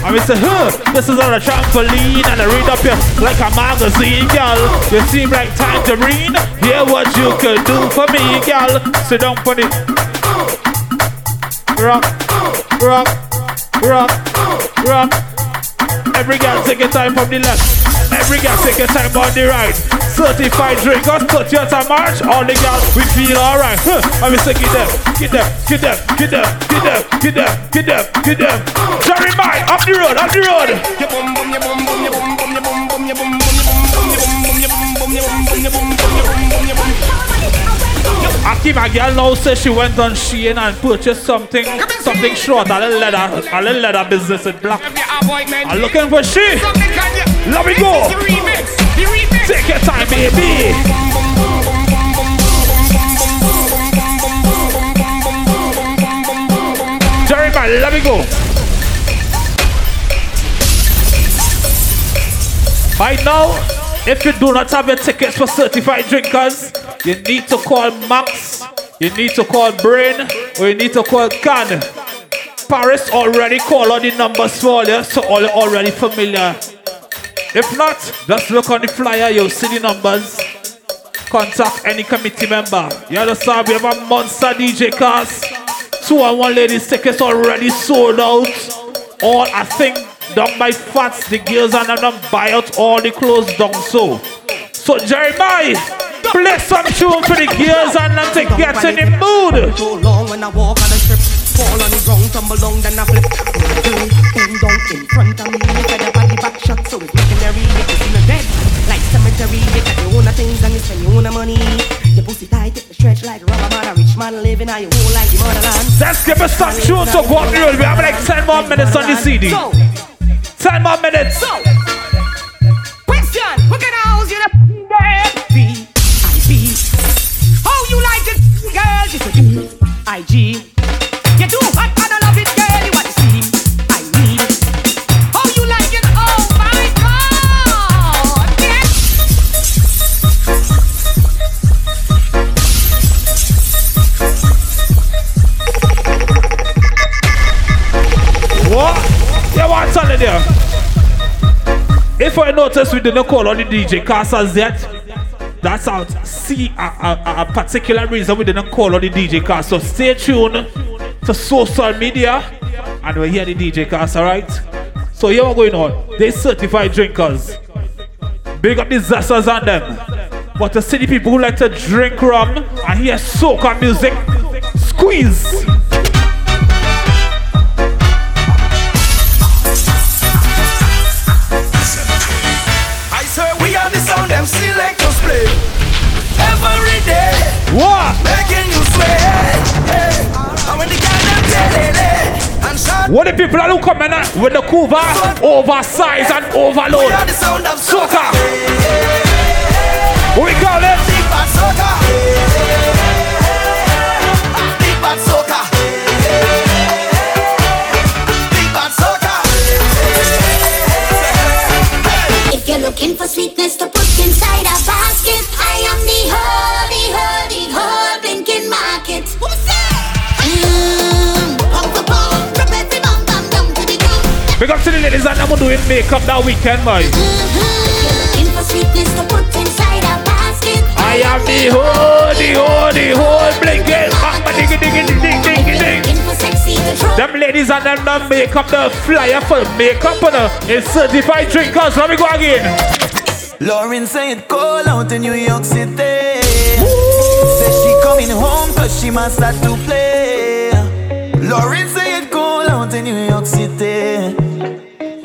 And we say, huh, this is on a trampoline and I read up here like a magazine, girl. You seem like tangerine. Hear what you could do for me, girl. Sit down for it. Rock, rock, rock, rock. Every girl take your time from the left. Every girl take your time on the right. Certified drinkers, put your time march. All the girls, we feel alright. Huh. And we say, get them, get them, get them, get them, get them, get them, get them, get them. Jerimiah, up the road, up the road.
Bum.
Aki, my girl now says she went on Shein and purchased something, something short, a little leather, a little leather business in black. I'm looking for she. Let me go. Take your time, baby. Jerimiah, let me go. Right now, if you do not have your tickets for certified drinkers, you need to call Max, you need to call Brian, or you need to call Khan. Parris already called all the numbers for you, so all already familiar. If not, just look on the flyer, you'll see the numbers. Contact any committee member. You understand? We have a monster DJ cast. Two and one ladies tickets already sold out. All I think done by Fats, the girls and them buy out all the clothes done so. So Jerimiah, play some tune for the girls and them to get in the mood.
Too long when I walk on the strip, fall on the ground, tumble down, then I flip. Bend down in front of me, said your body back shot, so it's you can see me dead. Like cemetery, you got your own things and you spend your own money. Your pussy tight, it stretch like rubber man, a rich man living on your whole like the motherland.
Let's give us some tune to go up the road. We have like 10 more minutes on the CD. 10 more minutes.
Question,
D-I-G.
You do hot I love it, girl. You want to see?
I need.
How you like it? Oh my God! Yeah.
What? Yeah, what's on there? If I notice we didn't call on the DJ casters yet, that's out. See a, a, a particular reason we didn't call on the DJ cast. So stay tuned to social media and we'll hear the DJ cast, alright? So here what going on. They certified drinkers. Big up the on them. But the city people who like to drink rum and hear soca music, squeeze. Coming uh, with the Cuba, oversized and overload. Soca. We call it
Big bad soca. Big bad soca. Big bad soca.
If you're looking for sweetness to the
ladies and I'm doing makeup that weekend, boy.
If you're gonna put inside a basket,
I am the whole, the whole, the whole blinking. Bamba diggy diggy ding ding ding ding.
looking for sexy.
Them ladies and them done make up the flyer for makeup on the in certified drinkers. Let me go again.
Lauren say it cold out in New York City. Say she coming home cause she must start to play. Lauren say it cold out New York City.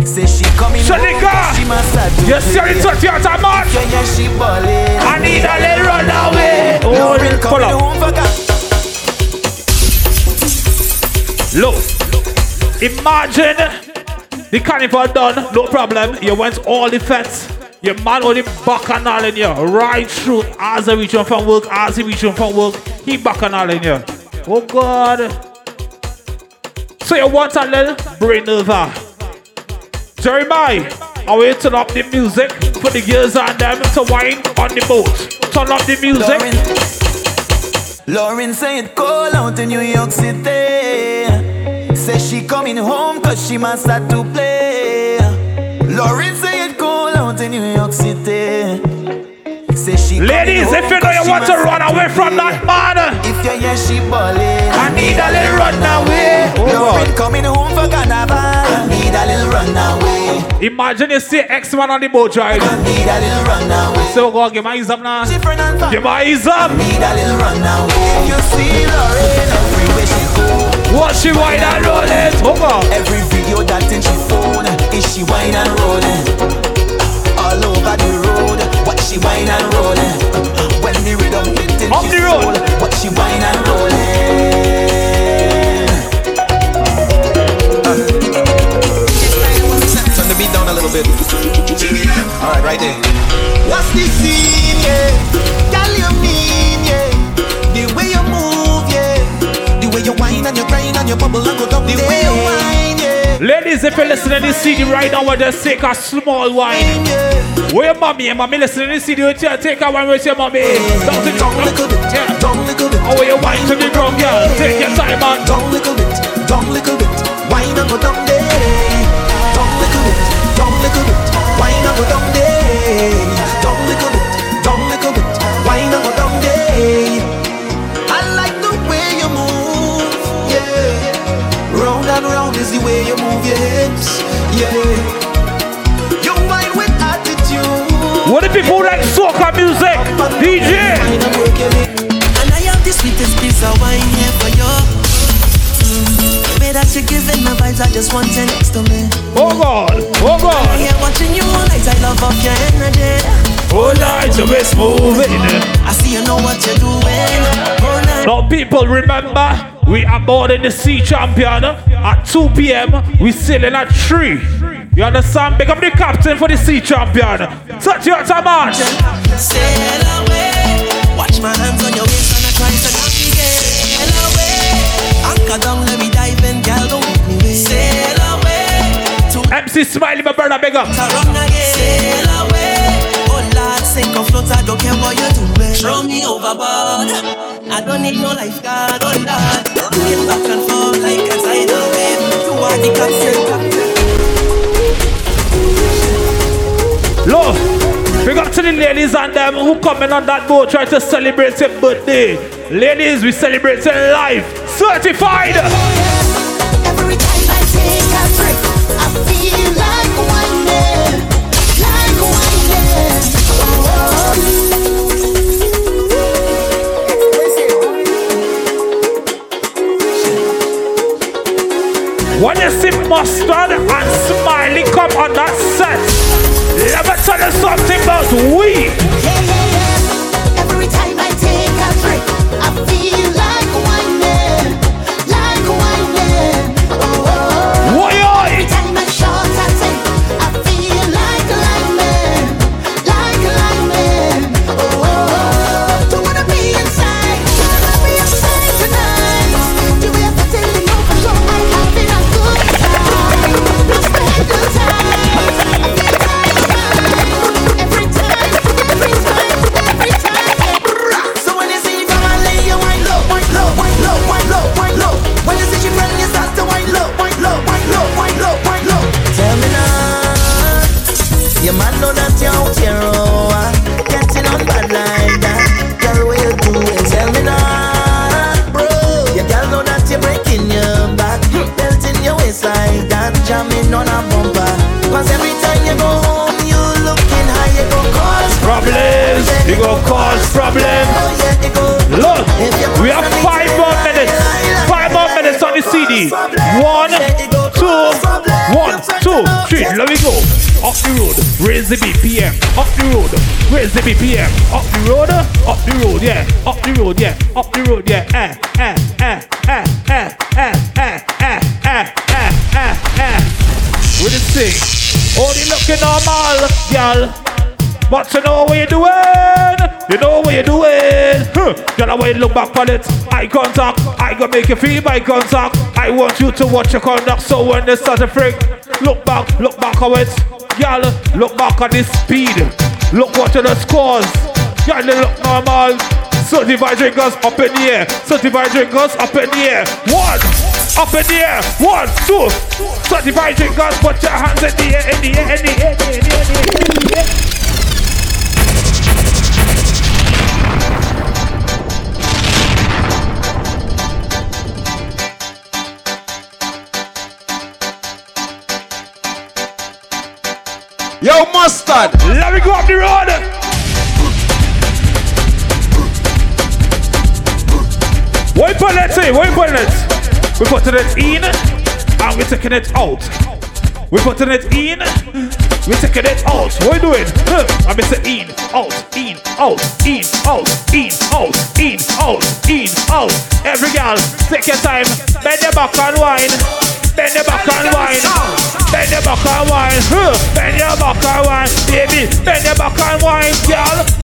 Say she coming home
Shanika,
she must to
you see it touch your time, man.
Yeah, yeah, she ballin'.
I need a little run away. Oh,
Lauren
pull up.
home for God.
Look, imagine the carnival done, no problem. You went all the fence. Your man only bacchanal in you, right through as he reaching from work, as he reaching from work, he bacchanal in you. Oh God. So you want a little brain over. Jerimiah, I will turn up the music for the girls and them to wine on the boat. Turn up the music.
Lauren say it out in New York City. Say she coming home cause she must start to play. Lauren say it out in New York City. Say she
Ladies, if you know you want to run away from that man,
If you hear she ballin',
I need a little run away. Oh,
Lauren
God.
coming home for carnival. I need a little run away.
Imagine you see X man on the boat ride.
I need a little run away.
So go give my ease up now.
Different and fun.
Give my ease up.
Need a little run away. You see Lauren everywhere she go.
What she wine and roll it. Oh God.
Every video that in she phone is she wine and rolling. She wine and rolling. When the rhythm hitting
Up the road.
soul, what she wine and rolling.
Turn the beat down a little bit. Alright, right there.
What's the scene, yeah? Girl, you mean, yeah? The way you move, yeah. The way you whine and you grind and you bubble and go down. The way you whine, yeah.
Ladies, if you're listening to this CD right now, we'll just take a small wine. Where your mommy? And mommy listening to this CD, you, take a wine with your mommy. Down to down, yeah.
Down little bit.
Oh, where you wine to the ground, girl. Take your time, man.
Down little bit. Down little bit. Whine and go down there. The
best moving.
I see you know what you're doing.
Now, people, remember, we are boarding the Sea Champion at 2 p.m. We sailing at 3. You understand? Up the captain for the Sea Champion. Touch your time.
Sail away. Watch my hands on your waist and I try to navigate. Sail away. Anchor down, let me dive in, girl, don't make me wait. Sail away. To
MC Smiley, my brother, big up.
Sail away. Lord, sink or float, I don't care what you're doing. Throw me overboard. I don't need no lifeguard, oh Lord. Looking back and forth like a tidal wave. You are the captain.
Look, big up to the ladies and them who coming on that boat trying to celebrate your birthday. Ladies, we celebrating life. Certified. Mustard and smiley come on that set, let me tell you something about we. Raise the BPM. Up the road, raise the BPM. Up the road, up the road, yeah. Up the road, yeah. Up the road, yeah. Eh, eh, eh, eh, eh, eh, eh, eh, eh, eh, eh, eh. With the sing. Only looking normal, y'all. But you know what you're doing. You know what you're doing. Huh. When you look back on it, eye contact. I gonna make you feel my contact. I want you to watch your conduct. So when they start to freak, look back, look back on it. Girl, look back on this speed. Look what the scores. They look normal. Certified drinkers up in the air. Certified drinkers up in the air. One, up in the air. One, two. Certified drinkers, put your hands in the air, in the air, in the air, in the air, in the air. In the air.
Yo, mustud.
Let me go up the road. Wait for it, say, wait for it. We're putting it in and we're taking it out. We're putting it in, we're taking it out. What you doing? I'm say in, out, in, out, in, out, in, out, in, out, in, out. Every girl, take your time, bend your back and wine. Bend your back and wine. Bend your back and wine. Bend your back and wine. Baby, bend your back and wine, girl.